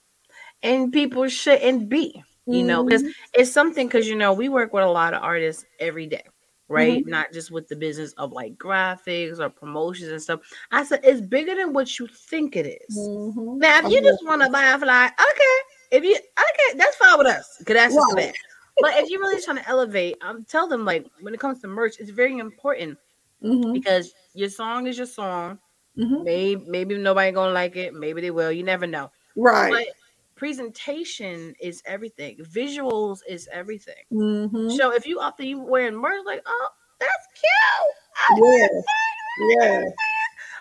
And people shouldn't be, you know, because Mhm. it's something because you know we work with a lot of artists every day, right? Mm-hmm. Not just with the business of like graphics or promotions and stuff. I said it's bigger than what you think it is. Mhm. Now, if you just want to buy a fly, okay. If you okay, that's fine with us because that's just bad. But if you're really trying to elevate, um, tell them like when it comes to merch, it's very important Mhm. because your song is your song. Mhm. Maybe maybe nobody gonna like it. Maybe they will. You never know. Right. But presentation is everything. Visuals is everything. Mhm. So if you after you wearing merch, like, oh, that's cute. I that. Yes.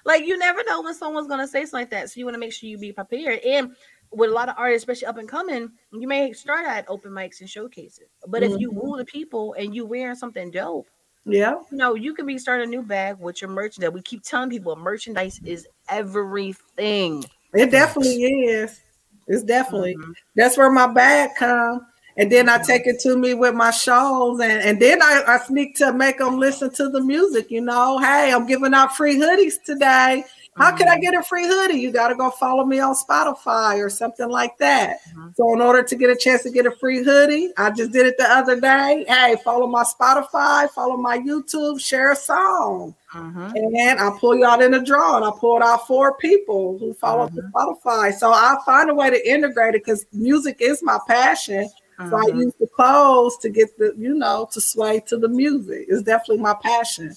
Like you never know when someone's gonna say something like that. So you want to make sure you be prepared. And with a lot of artists, especially up and coming, you may start at open mics and showcases. But if you Mhm. woo the people and you wearing something dope, Yeah. you know, you can be starting a new bag with your merchandise. That we keep telling people merchandise is everything. It definitely is. It's definitely Mhm. that's where my bag come. And then I take it to me with my shows, and, and then I, I sneak to make them listen to the music. You know, hey, I'm giving out free hoodies today. How can I get a free hoodie? You got to go follow me on Spotify or something like that. Mhm. So, in order to get a chance to get a free hoodie, I just did it the other day. Hey, follow my Spotify, follow my YouTube, share a song. Mhm. And I pull you out in a draw, and I pulled out four people who follow the Spotify. So I find a way to integrate it because music is my passion. So I Mhm. use the clothes to get the, you know, to sway to the music. It's definitely my passion.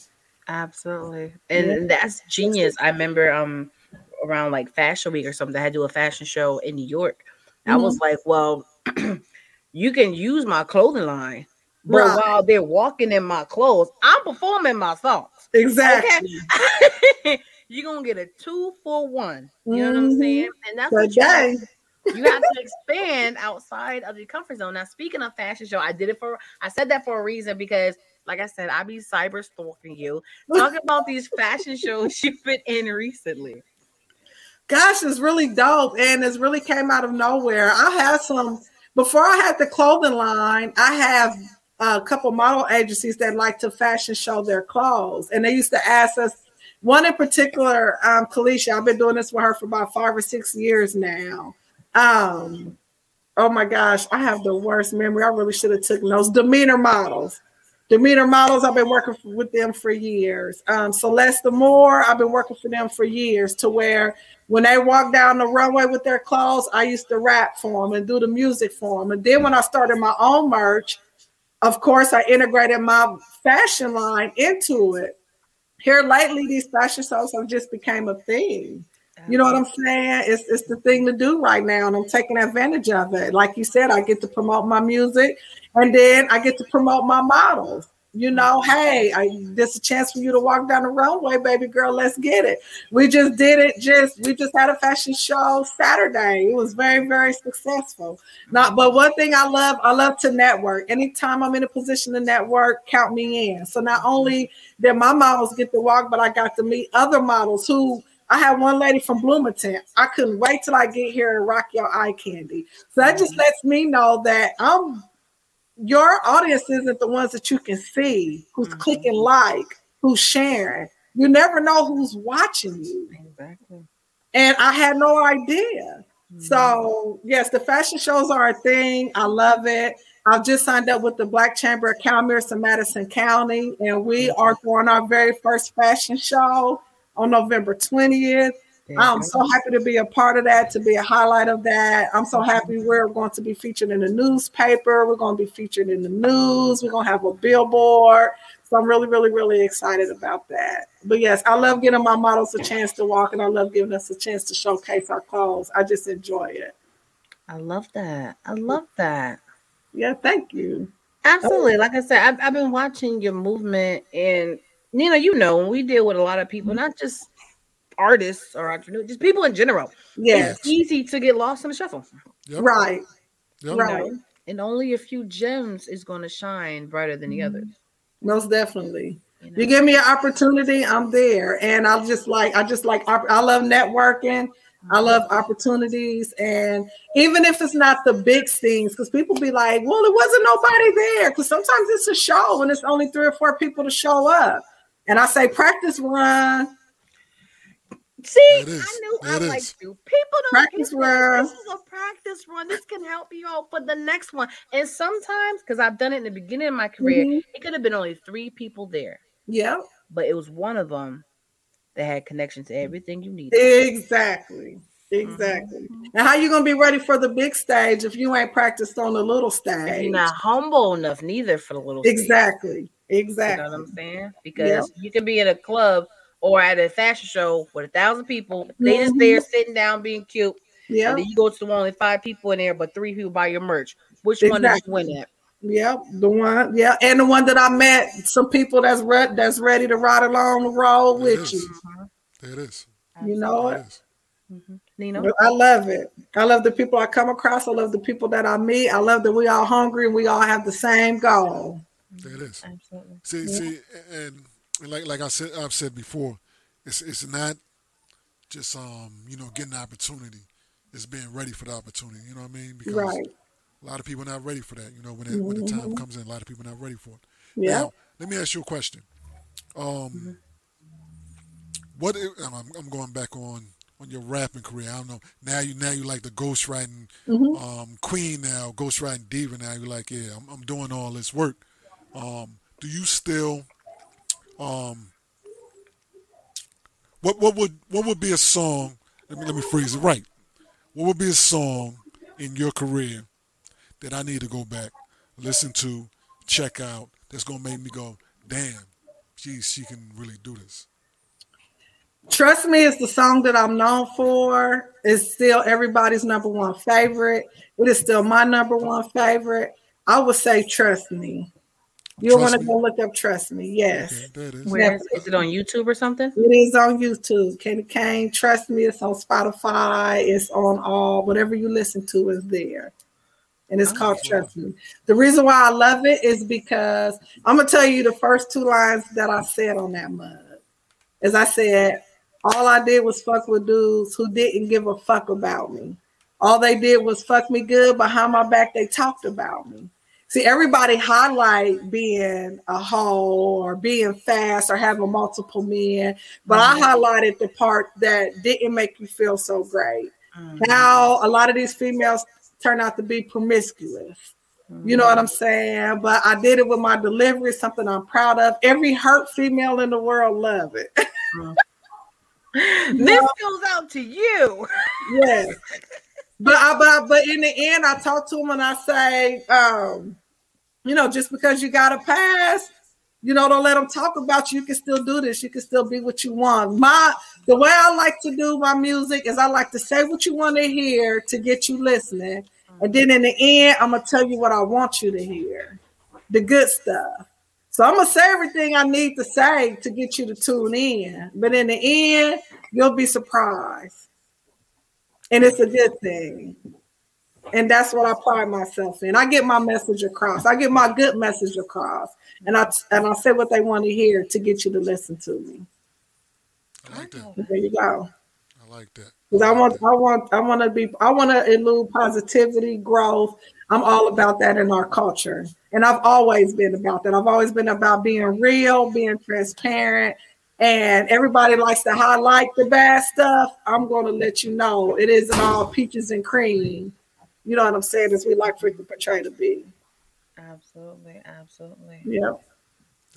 Absolutely. And Yeah. that's genius. I remember um around like fashion week or something, I had to do a fashion show in New York. I was Mm-hmm. like, well, you can use my clothing line, but Right. while they're walking in my clothes, I'm performing my songs. Exactly. Okay. You're gonna get a two for one. You know what I'm Mhm. saying? And that's what you you have to expand outside of your comfort zone. Now, speaking of fashion show, I did it for I said that for a reason because, like I said, I be cyber stalking you. Talk about these fashion shows you've been in recently. Gosh, it's really dope. And it's really came out of nowhere. I had some before I had the clothing line, I have a couple model agencies that like to fashion show their clothes, and they used to ask us. One in particular, um, Kalisha, I've been doing this with her for about five or six years now. Um, oh my gosh, I have the worst memory. I really should have took notes. Demeanor models. Demeanor models, I've been working with them for years. Um, Celeste Moore, I've been working for them for years to where when they walk down the runway with their clothes, I used to rap for them and do the music for them. And then when I started my own merch, of course, I integrated my fashion line into it. Here lately, these fashion shows have just became a thing. You know what I'm saying? It's it's the thing to do right now, and I'm taking advantage of it. Like you said, I get to promote my music, and then I get to promote my models. You know, mm-hmm. hey, I, this a chance for you to walk down the runway, baby girl. Let's get it. We just did it. Just we just had a fashion show Saturday. It was very very successful. Not, mm-hmm. but one thing I love, I love to network. Anytime I'm in a position to network, count me in. So not mm-hmm. only did my models get to walk, but I got to meet other models who I had one lady from Bloomington. I couldn't wait till I get here and rock your eye candy. So that just lets me know that I'm your audience isn't the ones that you can see who's mm-hmm. clicking like, who's sharing. You never know who's watching you. Exactly. And I had no idea. Mm-hmm. So, yes, the fashion shows are a thing. I love it. I've just signed up with the Black Chamber of Commerce in Madison County, and we mm-hmm. are going our very first fashion show on November 20th. I'm so happy to be a part of that, to be a highlight of that. I'm so happy we're going to be featured in the newspaper. We're going to be featured in the news. We're going to have a billboard. So I'm really, really, really excited about that. But yes, I love giving my models a chance to walk and I love giving us a chance to showcase our clothes. I just enjoy it. I love that. I love that. Yeah, thank you. Absolutely. Like I said, I've, I've been watching your movement and Nina, you know, when we deal with a lot of people, not just artists or entrepreneurs, just people in general. Yeah. It's easy to get lost in the shuffle. Yep. Right. Yep. Right. And only a few gems is going to shine brighter than the mm-hmm. others. Most definitely. You, know? you give me an opportunity, I'm there. And I just like, I just like, I love networking. I mm-hmm. love opportunities. And even if it's not the big things, because people be like, well, it wasn't nobody there. Because sometimes it's a show and it's only three or four people to show up. And I say, practice run See, I knew I like you. People don't practice run. This is a practice run. This can help you out for the next one. And sometimes, because I've done it in the beginning of my career, mm-hmm. it could have been only three people there. Yeah. But it was one of them that had connection to everything you need. Exactly. Exactly. Mm-hmm. And how you gonna be ready for the big stage if you ain't practiced on the little stage? If you're not humble enough neither for the little exactly. Stage. Exactly. You know what I'm saying? Because yep. you can be in a club or at a fashion show with a thousand people. They mm-hmm. just there sitting down being cute. Yeah. And then you go to the one with five people in there, but three people buy your merch. Which exactly. one did you win at? Yep, the one, yeah, and the one that I met, some people that's re- that's ready to ride along the road there with you. Mm-hmm. There it is. You know it. Mm-hmm. Nino? I love it. I love the people I come across. I love the people that I meet. I love that we all hungry and we all have the same goal. There it is. Absolutely. See, yeah. see, and like like I said I've said before, it's it's not just um you know getting the opportunity. It's being ready for the opportunity. You know what I mean? Because right. a lot of people are not ready for that. You know when it, mm-hmm. when the time mm-hmm. comes in, a lot of people are not ready for it. Yeah. Now, let me ask you a question. Um, mm-hmm. what if, I'm, I'm going back on on your rapping career. I don't know. Now you now you like the ghostwriting mm-hmm. um, queen now, ghostwriting diva now. You're like, yeah, I'm, I'm doing all this work. Um, do you still um, what what would what would be a song? Let me let me phrase it right. What would be a song in your career that I need to go back, listen to, check out? That's gonna make me go, damn, geez, she can really do this. Trust Me it's the song that I'm known for. It's still everybody's number one favorite. It is still my number one favorite. I would say Trust Me. You want to go look up Trust Me. Yes. Okay, Where is, is, it on YouTube or something? It is on YouTube. Candy Kane, Trust Me. It's on Spotify. It's on all whatever you listen to is there. And it's oh, called Trust Me. The reason why I love it is because I'm gonna tell you the first two lines that I said on that mug. As I said, all I did was fuck with dudes who didn't give a fuck about me. All they did was fuck me good behind my back. They talked about me. See, everybody highlight being a hoe or being fast or having multiple men, but I mm-hmm. highlighted the part that didn't make you feel so great. Mm-hmm. How a lot of these females turn out to be promiscuous. You know what I'm saying? But I did it with my delivery, something I'm proud of. Every hurt female in the world love it. Mm-hmm. This goes out to you. yes. But I, but but in the end, I talk to them and I say, um, you know, just because you got a pass, you know, don't let them talk about you. You can still do this. You can still be what you want. My the way I like to do my music is I like to say what you want to hear to get you listening, and then in the end, I'm gonna tell you what I want you to hear, the good stuff. So I'm gonna say everything I need to say to get you to tune in. But in the end, you'll be surprised. And it's a good thing. And that's what I pride myself in. I get my message across. I get my good message across. And I and I say what they want to hear to get you to listen to me. I like that. There you go. I like that. Because I want, I want, I want to be, I want to elude positivity, growth. I'm all about that in our culture, and I've always been about that. I've always been about being real, being transparent, and everybody likes to highlight the bad stuff. I'm going to let you know it isn't all peaches and cream. You know what I'm saying? As we like for it to portray to be. Absolutely, absolutely. Yep,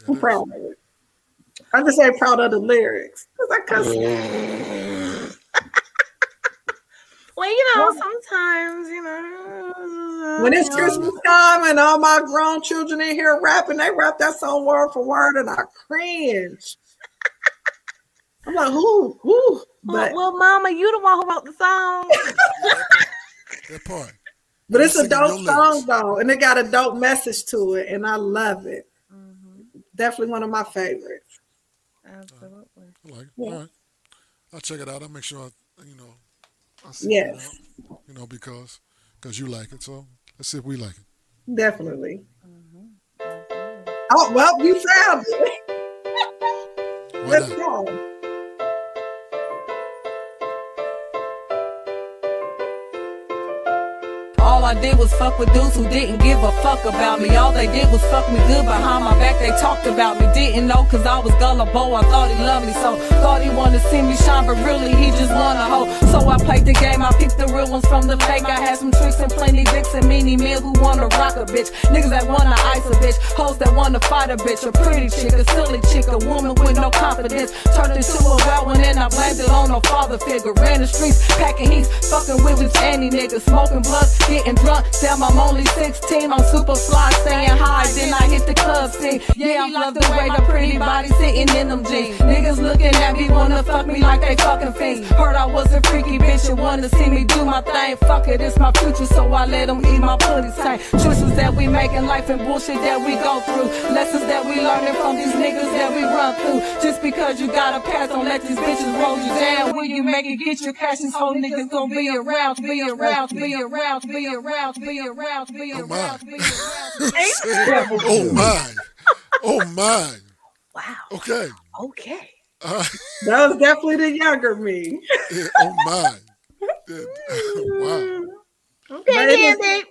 I'm proud of it. I just say proud of the lyrics because I cuss. Well, you know, sometimes, you know, When it's Christmas time and all my grown children in here rapping, they rap that song word for word, and I cringe. I'm like, who, who? But well, well, Mama, you the one who wrote the song. That part. but it's a singing dope your song lyrics. though, and it got a dope message to it, and I love it. Mm-hmm. Definitely one of my favorites. Absolutely. I like it. Yeah. All right. I'll check it out. I'll make sure I, you know, I see Yes. it out, you know, because because you like it. So let's see if we like it. Definitely. Mm-hmm. Oh well, you found it. Why Let's not? go. All I did was fuck with dudes who didn't give a fuck about me. All they did was fuck me good behind my back. They talked about me. Didn't know cause I was gullible. I thought he loved me so. Thought he wanted to see me shine, but really he just wanna hoe. So I played the game. I picked the real ones from the fake. I had some tricks and plenty dicks and many men who wanna rock a bitch. Niggas that wanna ice a bitch. Hoes that wanna fight a bitch. A pretty chick, a silly chick, a woman with no confidence. Turned into a wild one and I blamed it on no father figure. Ran the streets, packing heat, fucking with just any nigga. Smoking blunts, getting drunk. Damn, I'm only 16. I'm super fly, staying high. Then I hit the club scene. Yeah, I love the way the pretty body sitting in them jeans. Niggas looking at me, wanna fuck me like they fucking fiends. Heard I was a freaky bitch and wanna see me do my thing. Fuck it, it's my future, so I let them eat my pussy tank. Choices that we make in life and bullshit that we go through. Lessons that we learning from these niggas that we run through. Just because you got a pass, don't let these bitches roll you down. When you make it, get your cash, these whole niggas gon' be around, be around, be around, be around, be around, be Oh around, my. be around. Oh, oh my. Oh my. Wow. Okay. Okay. All right. That was definitely the younger me. Yeah, oh my. Yeah. wow. Okay, But it is- Candy.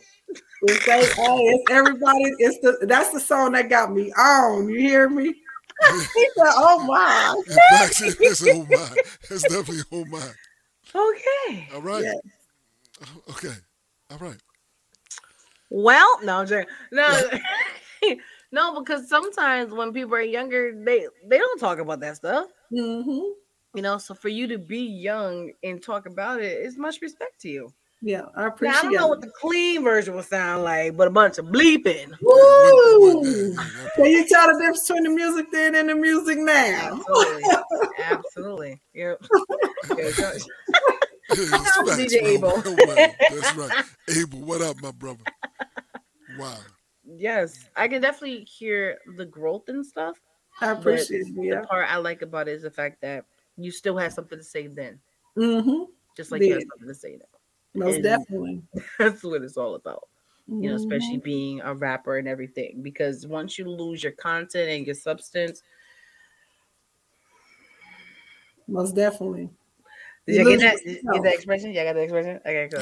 It's, like, hey, it's everybody. It's the that's the song that got me on. You hear me? he said, "Oh my." In fact, it's oh my. It's definitely oh my. Okay. All right. Yeah. Okay. All right. Well, no, I'm joking. no, no, because sometimes when people are younger, they they don't talk about that stuff. hmm You know, so for you to be young and talk about it is much respect to you. Yeah, I Now, appreciate I don't know what the clean version would sound like, but a bunch of bleeping. Woo! Can you tell the difference between the music then and the music now? Absolutely. Absolutely. Yep. Okay, so- It's DJ. Abel. No. That's right. Abel, what up, my brother? Wow. yes, I can definitely hear the growth and stuff. I appreciate it. The part I like about it is the fact that you still have something to say then, Mm-hmm. just like you have something to say now. Most And- definitely. That's what it's all about. You know, especially Mhm. being a rapper and everything. Because once you lose your content and your substance, Most definitely. Did You you get that? Yourself. get that expression? Yeah, I got the expression. Okay, cool.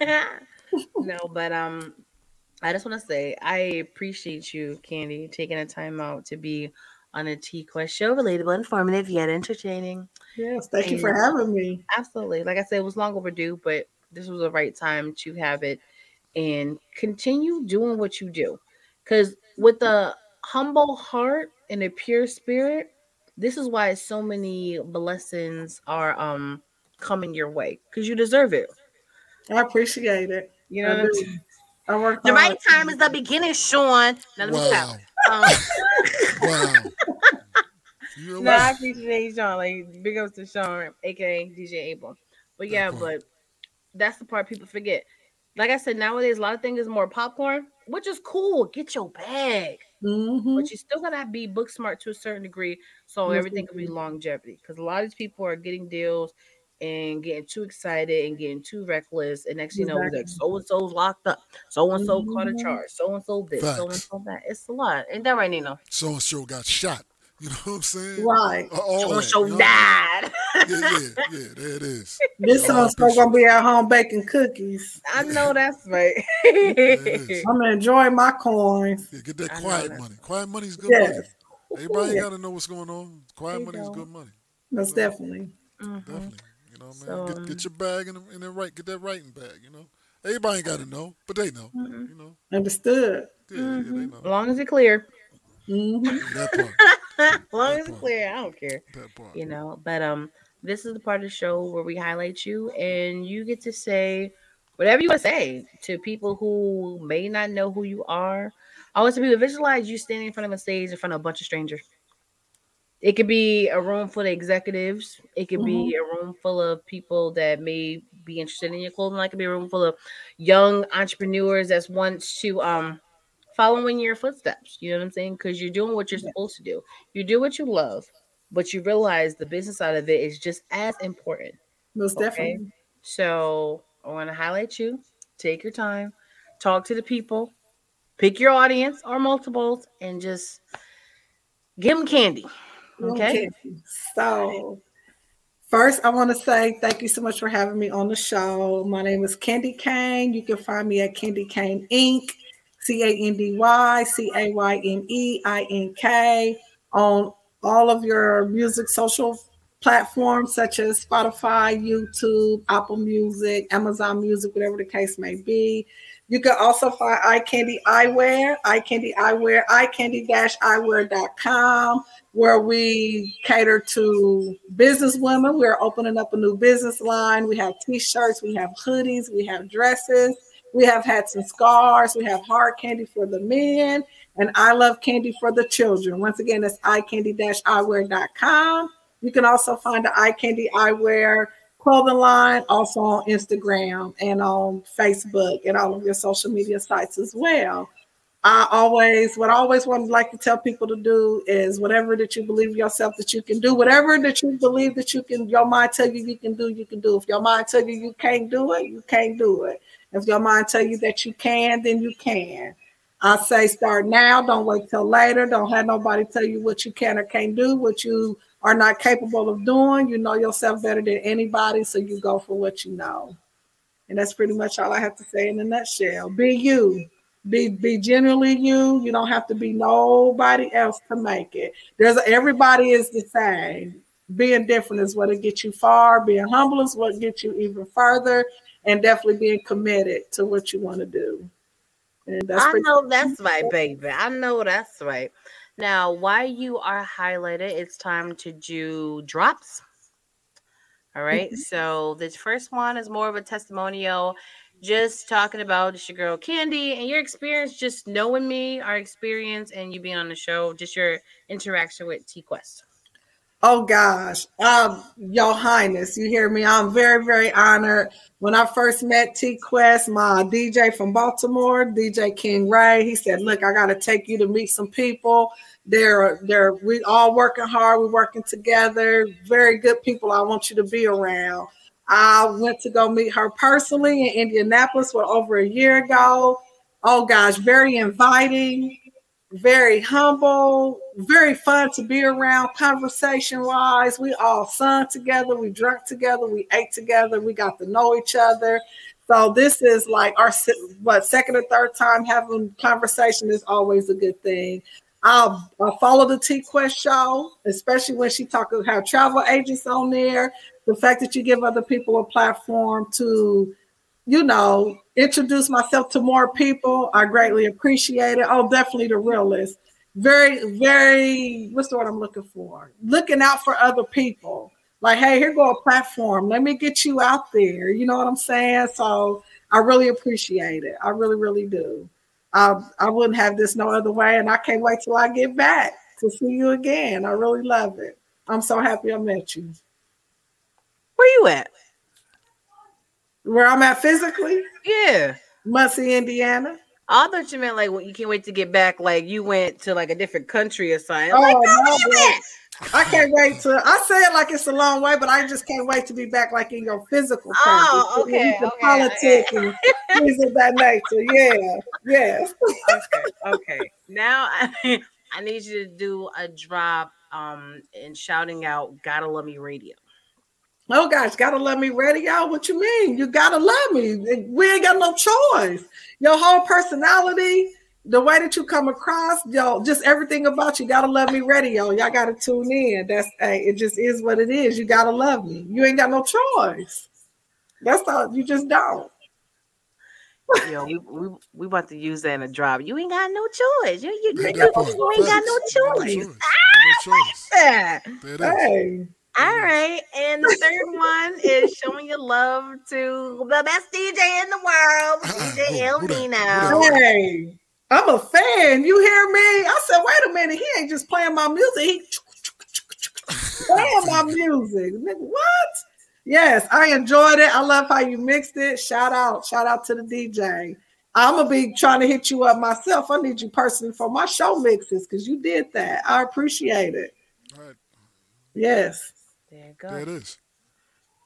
cool. no, but um, I just want to say I appreciate you, Candy, taking the time out to be on a T Quest show, relatable, informative, yet entertaining. Yes, thank you for having me. Absolutely. Like I said, it was long overdue, but this was the right time to have it and continue doing what you do. Because with a humble heart and a pure spirit, this is why so many blessings are um coming your way because you deserve it. I appreciate it. You know, I what I'm saying? I work the hard. right time is the beginning, Sean. Now let me Wow. stop. Um, Wow. You know no, I appreciate Sean. Like big ups to Sean, aka DJ Abel. But yeah, part. but that's the part people forget. Like I said, nowadays a lot of things is more popcorn, which is cool. Get your bag, Mhm. but you're still gotta be book smart to a certain degree, so Yes, everything can be longevity. Because a lot of these people are getting deals and getting too excited and getting too reckless, and next you know, like so and so's locked up, so and so caught a Mhm. charge, so and so this, so and so that. It's a lot, ain't that right, Nino? So and so got shot. You know what I'm saying? Right. All So that, so you know I died. mean? Yeah, yeah, yeah. There it is. This Yeah, song's still gonna be at home baking cookies. I know that's right. it is. I'm gonna enjoy my coins. Yeah, get that I know quiet that. money. Quiet money's good Yes. money. Everybody Yeah. got to know what's going on. Quiet money is go. good money. Most definitely. Mhm. Definitely. You know, man. So, get, um, get your bag and and then write. Get that writing bag. You know. Everybody ain't got to know, but they know. Mhm. You know. Understood. Yeah, yeah, they Mhm. know. As long as it's clear. hmm That part. as long as it's clear, I don't care. You know, but um, this is the part of the show where we highlight you, and you get to say whatever you want to say to people who may not know who you are. I want to people visualize you standing in front of a stage in front of a bunch of strangers. It could be a room full of executives. It could be a room full of people that may be interested in your clothing. It could be a room full of young entrepreneurs that wants to um follow in your footsteps. You know what I'm saying? Because you're doing what you're supposed to do. You do what you love, but you realize the business side of it is just as important. Most Okay. definitely. So I want to highlight you. Take your time, talk to the people, pick your audience or multiples, and just give them candy. Okay. So, first, I want to say thank you so much for having me on the show. My name is Candy Kane. You can find me at Candy Kane Inc. C A N D Y C A Y N E I N K on all of your music social platforms such as Spotify, YouTube, Apple Music, Amazon Music, whatever the case may be. You can also find Eye Candy Eyewear, Eye Candy Eyewear, eyecandy-eyewear.com, where we cater to business women. We're opening up a new business line. We have t-shirts, we have hoodies, we have dresses, we have had some scars. we have hard candy for the men, and I love candy for the children. Once again, that's eyecandy-eyewear.com. You can also find the Eye Candy Eyewear clothing line also on Instagram and on Facebook and all of your social media sites as well. I always, what I always want to like to tell people to do is whatever that you believe yourself that you can do, whatever that you believe that you can, your mind tell you you can do, you can do. If your mind tell you you can't do it, you can't do it. If your mind tell you that you can, then you can. I say start now. Don't wait till later. Don't have nobody tell you what you can or can't do, what you are not capable of doing. You know yourself better than anybody, so you go for what you know. And that's pretty much all I have to say in a nutshell. Be you. Be be genuinely you. You don't have to be nobody else to make it. There's everybody is the same. Being different is what gets you far. Being humble is what gets you even further. And definitely being committed to what you want to do. And that's I know that's right, baby. I know that's right. Now, while you are highlighted, it's time to do drops. All right. Mm-hmm. So this first one is more of a testimonial, just talking about it's your girl Candy and your experience, just knowing me, our experience, and you being on the show, just your interaction with T Quest. Oh gosh, um, Your Highness, you hear me? I'm very, very honored. When I first met T Quest, my DJ from Baltimore, DJ King Ray, he said, "Look, I got to take you to meet some people. They're, they're, we all working hard. We're working together. Very good people. I want you to be around." I went to go meet her personally in Indianapolis for over a year ago. Oh gosh, very inviting very humble, very fun to be around conversation wise. We all sung together, we drank together, we ate together, we got to know each other. So this is like our what second or third time having conversation is always a good thing. I'll, I'll follow the T Quest show, especially when she talk have travel agents on there. The fact that you give other people a platform to, you know, introduce myself to more people, I greatly appreciate it. Oh, definitely the realist. Very, very. What's the word I'm looking for? Looking out for other people. Like, hey, here go a platform. Let me get you out there. You know what I'm saying? So I really appreciate it. I really, really do. I, I wouldn't have this no other way, and I can't wait till I get back to see you again. I really love it. I'm so happy I met you. Where you at? Where I'm at physically, Yeah. Muncie, Indiana. I thought you meant like when you can't wait to get back, like you went to like a different country or something. Oh, like, no. I can't wait to. I say it like it's a long way, but I just can't wait to be back, like in your physical. Oh, okay, The okay, politics and things of that nature. Yeah, yes. okay, okay. Now I, I need you to do a drop um and shouting out "Gotta Love Me" radio. Oh gosh, gotta love me radio. What you mean? You gotta love me. We ain't got no choice. Your whole personality, the way that you come across, y'all, just everything about you. Gotta love me radio. Y'all Y'all gotta tune in. That's hey, it just is what it is. You gotta love me. You ain't got no choice. That's all. You just don't. Yo, we, we we about to use that in a drop. You ain't got no choice. You you, Yeah, you, that you ain't got no Facts. No choice. choice. No choice. Yeah. There it is. Hey, All mm-hmm. right, and the third one is showing your love to the best DJ in the world, DJ Who- who that? Who El Nino. that? hey. I'm a fan. You hear me? I said, wait a minute. He ain't just playing my music. He playing my music. What? Yes, I enjoyed it. I love how you mixed it. Shout out, shout out to the DJ. I'm gonna be trying to hit you up myself. I need you personally for my show mixes because you did that. I appreciate it. All right. Yes. There you go. There it is.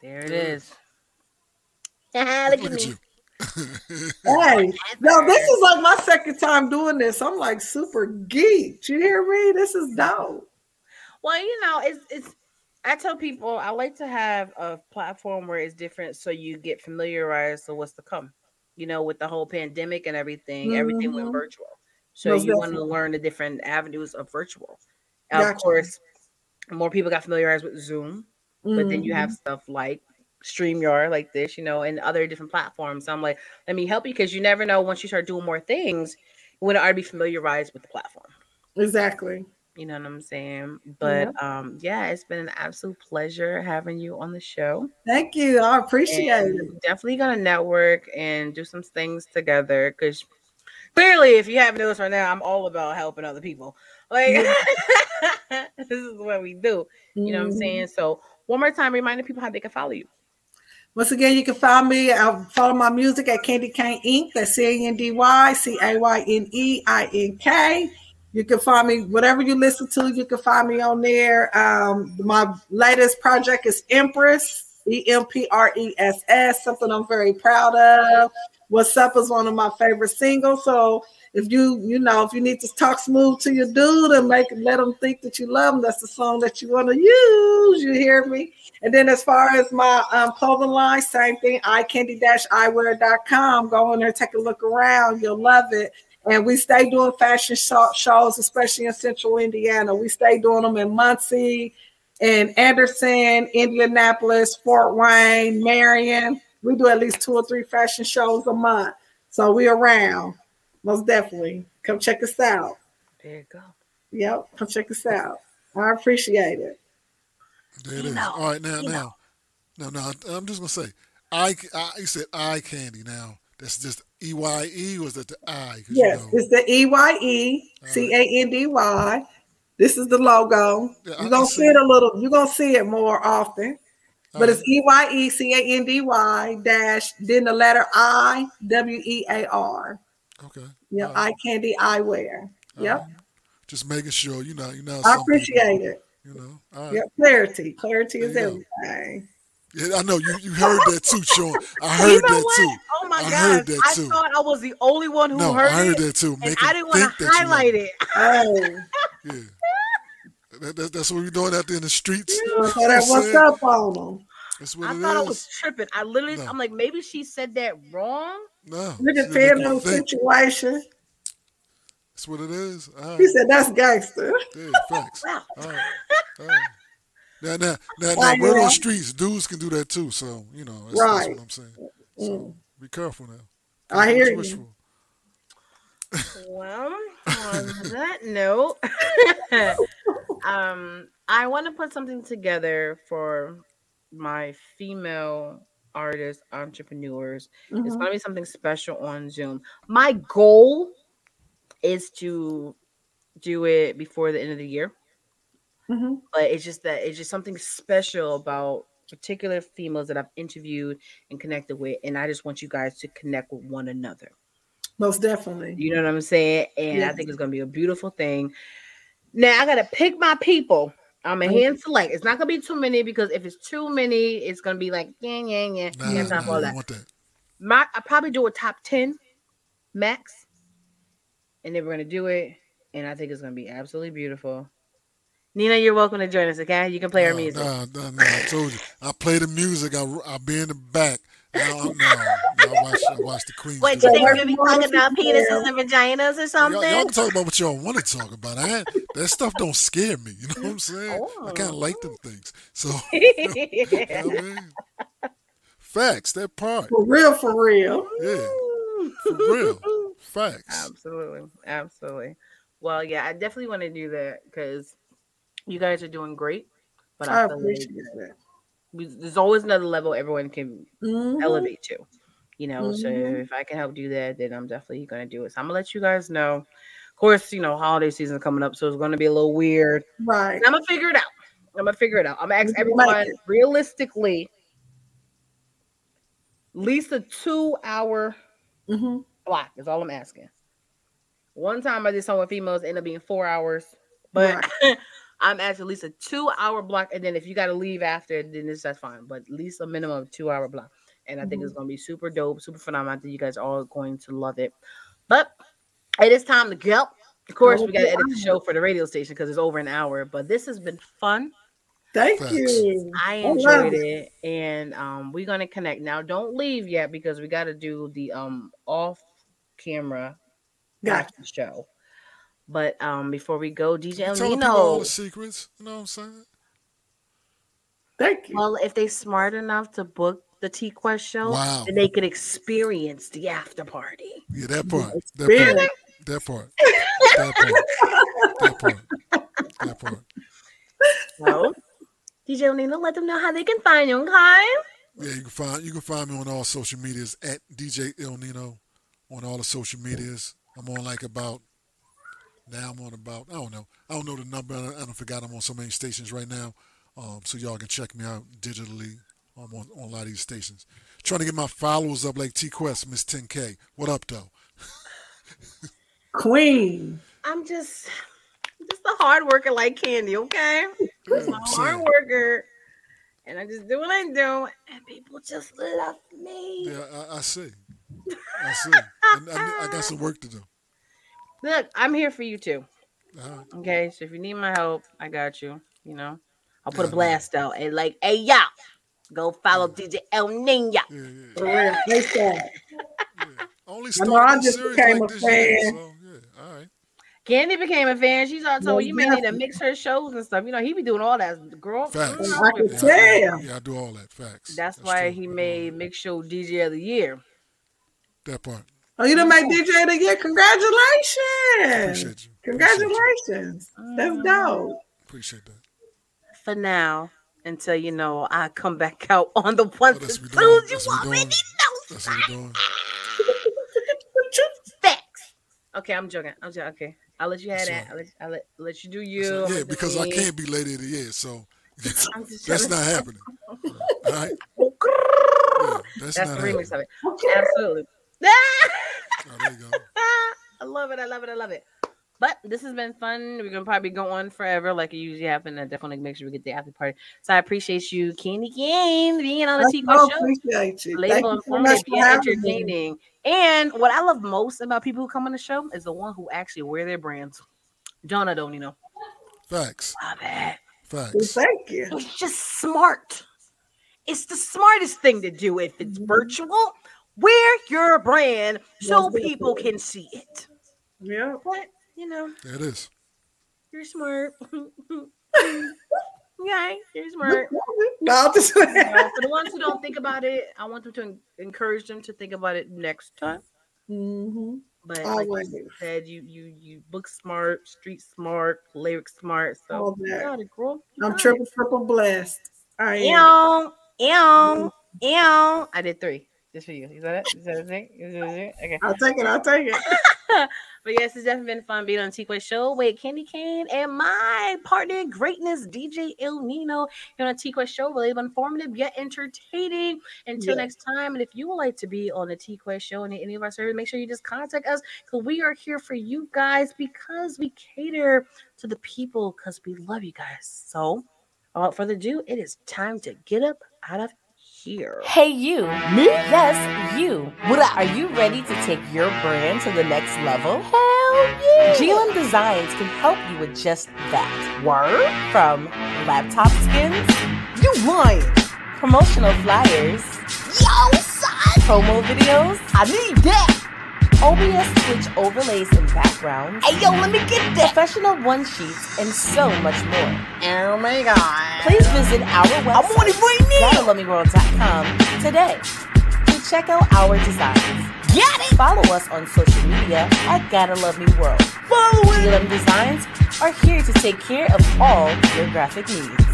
There it is. Look Look at at me. you. Hey, no, this is like my second time doing this. I'm like super geeked. You hear me? This is dope. Well, you know, it's it's. I tell people I like to have a platform where it's different, so you get familiarized with what's to come. You know, with the whole pandemic and everything, everything went Mhm. virtual. So Most you want to learn the different avenues of virtual. Gotcha. Of course, more people got familiarized with Zoom, but then you have stuff like StreamYard, like this, you know, and other different platforms. So I'm like, let me help you because you never know once you start doing more things, you want to already be familiarized with the platform. exactly. You know what I'm saying? But um, yeah, it's been an absolute pleasure having you on the show. Thank you. I appreciate And it. definitely gonna network and do some things together because clearly, if you haven't noticed right now, I'm all about helping other people. Like this is what we do. You know what I'm Mhm. saying? So one more time, reminding people how they can follow you. Once again, you can find me. Uh, follow my music at Candy Kane Inc. That's C A N D Y C A Y N E I N K. You can find me whatever you listen to. You can find me on there. Um, my latest project is Empress, E M P R E S S. Something I'm very proud of. What's up is one of my favorite singles. So if you you know if you need to talk smooth to your dude and make let them think that you love them, that's the song that you want to use. You hear me? And then as far as my um, clothing line, same thing, eyecandy-eyewear.com. Go in there, take a look around. You'll love it. And we stay doing fashion shows, especially in central Indiana. We stay doing them in Muncie, in Anderson, Indianapolis, Fort Wayne, Marion. We do at least two or three fashion shows a month. So we around. Most definitely. Come check us out. There you go. Yep, come check us out. I appreciate it. There it is. know, All right, now, you now, no, no. I'm just gonna say, I, I you said eye candy. Now that's just E Y E. Was that the I? 'Cause, you know, it's the E Y E C A N D Y. This is the logo. Yeah, You're gonna see see it a little. You're gonna see it more often. But it's E Y E C A N D Y dash then the letter I W E A R. okay. Yep, All right. eye candy eyewear. Yep, All right. Just making sure you know. You know. I appreciate people, it. You know. Right. Yep, clarity. Clarity is There you everything. Yeah, I know you. You heard that too, Sean. I You heard know that what? too. Oh my god. I gosh. heard that I too. thought I was the only one who No, heard, I heard it. that too. And I didn't want to highlight it. Oh, Yeah. That, that, that's what we're doing out there in the streets. so You know that I'm what's up on them? That's what I thought I was tripping. I literally, No. I'm like, maybe she said that wrong. No, It it's depends making on you the think. situation. That's what it is. All He said that's gangster. Yeah, facts. Wow. All right. All right. Now, now, now, now, Right, we're on streets. Dudes can do that too. So you know, that's, that's what I'm saying. So be careful now. I hear wish you. Well, on that note, um, I want to put something together for my female artists, entrepreneurs. It's Mhm. going to be something special on Zoom. My goal is to do it before the end of the year, Mhm. but it's just that it's just something special about particular females that I've interviewed and connected with, and I just want you guys to connect with one another. Most definitely. You know what I'm saying? And I think it's gonna be a beautiful thing. Now I gotta pick my people. I'm a hand select. It's not gonna be too many because if it's too many, it's gonna be like yeah, yeah, yeah. Nah, yeah, nah, all I that. that. My I probably do a top 10 max, and then we're gonna do it, and I think it's gonna be absolutely beautiful. Nina, you're welcome to join us. Okay, you can play our music. Nah, nah, nah, I told you. I play the music. I I be in the back. Now, no, no, I watch I watch the Queen. What do you think we're gonna be talking about penises and vaginas or Y'all, something? y'all can talk about what y'all want to talk about. I, that stuff don't scare me. You know what I'm saying? I kind of Oh. like them things. So, you know what I mean? Facts, that part. For real, for real. Yeah, for real. Facts. Absolutely. Absolutely. Well, yeah, I definitely want to do that because you guys are doing great. But I, I feel like appreciate it. there's always another level everyone can Mhm. elevate to. You know, so Mhm. if I can help do that, then I'm definitely going to do it. So I'm gonna let you guys know. Of course, you know, holiday season coming up, so it's going to be a little weird. Right. And I'm gonna figure it out. I'm gonna figure it out. I'm gonna ask You can make everyone realistically, at least a two hour hmm block is all I'm asking. One time I did something with females, ended up being four hours, but I'm asking at least a two hour block. And then if you got to leave after, then this that's fine. But at least a minimum of two hour block. And I think it's going to be super dope, super phenomenal. I think you guys are all going to love it. But it is time to go. Of course, we got to edit the show for the radio station because it's over an hour. But this has been fun. Thank Facts. you. I I enjoyed it. it, and um, we're gonna connect now. Don't leave yet because we got to do the um off camera Gotcha. after show. But um, before we go, DJ El Tell the people all the secrets. You know what I'm saying? Thank you. Well, if they smart enough to book the T Quest show, Wow. then they could experience the after party. Yeah, that part. That Experience. part. That part. That part. That part. That part. So, DJ El Nino, let them know how they can find you, okay? Yeah, you can find you can find me on all social medias at DJ El Nino on all the social medias. I'm on like about now I'm on about I don't know I don't know the number I don't forgot I'm on so many stations right now, um, so y'all can check me out digitally. I'm on, on a lot of these stations. Trying to get my followers up like T Quest Miss 10K. What up though? Queen. I'm just, just a hard worker like Candy, okay? Yeah, I'm a I'm hard worker, and I just do what I do, and people just love me. Yeah, I, I see. I see. And I, I got some work to do. Look, I'm here for you too. All right. Okay, so if you need my help, I got you. You know, I'll put Yeah, a I know. blast out and like, hey y'all, go follow DJ El Nino. Yeah, yeah. For real. Yeah. Only I know, I just became like a this year, fan. so yeah. All right. Candy became a fan. She's all told Most you may need to mix her shows and stuff. You know, he be doing all that. Girl, Facts. mm, I can tell. yeah, I do all that. Facts. that's why true. he I do all made. Mix Show DJ of the Year. that part. Oh, you done made DJ of the year. Congratulations. Appreciate you. Congratulations. That's dope. Appreciate that. For now, until you know I come back out on the Oh, ones that's and what we doing. twos. You That's already doing. know. That's what we're doing. Facts. Okay, I'm joking. I'm joking. Okay, I'll let you have That's that. right. I'll let, I'll let, let you do That's you. right. Yeah, gonna because I can't be late of the year, so that's not happening. All right. Yeah, that's, That's not the remix happening. of it. Absolutely. Oh, there you go. I love it. I love it. I love it. But this has been fun. We're gonna probably go on forever, like it usually happens. I definitely make sure we get the after party. So I appreciate you, Candy Kane, being on the I T so show. appreciate you. Relatable, Thank you so informative, much for being having me. entertaining. And what I love most about people who come on the show is the one who actually wear their brands. Jonah don't you know. Facts. Love it. Well, Facts. Thank you. It's just smart. it's the smartest thing to do if it's Mhm. virtual. Wear your brand so Most people can see it. Yeah. But you know, There it is. you're smart. yeah, you're smart. No, I'm just You know, for the ones who don't think about it, I want them to encourage them to think about it next time. Mhm. But like Always. you said, you you you book smart, street smart, lyric smart. So All you got it, girl. You I'm got it. triple triple blessed. I am. Ew, ew, ew. I did three. Just for you. Is that it? Is that it? Is that it? Okay. I'll take it. I'll take it. But yes, it's definitely been fun being on the T-Quest show with Candy Kane and my partner in greatness, DJ El Nino, here on the T-Quest show. Really informative yet entertaining. Until Yeah. next time, and if you would like to be on the T-Quest show and any of our services, make sure you just contact us because we are here for you guys because we cater to the people because we love you guys. So, without further ado, it is time to get up out of here. Hey, you. Me? Yes, you. What up? Are you ready to take your brand to the next level? Hell yeah. GLM Designs can help you with just that. Word? From laptop skins, You lying. promotional flyers, Yo, son. promo videos, I need that. OBS Twitch overlays and backgrounds, Hey, yo, let me get that. professional one sheets, and so much more. Oh my god. Please visit our I'm on it website, right now. Today to check out our designs. Got it. Follow us on social media at Gotta Love Me World. Follow it. GLM Designs are here to take care of all your graphic needs.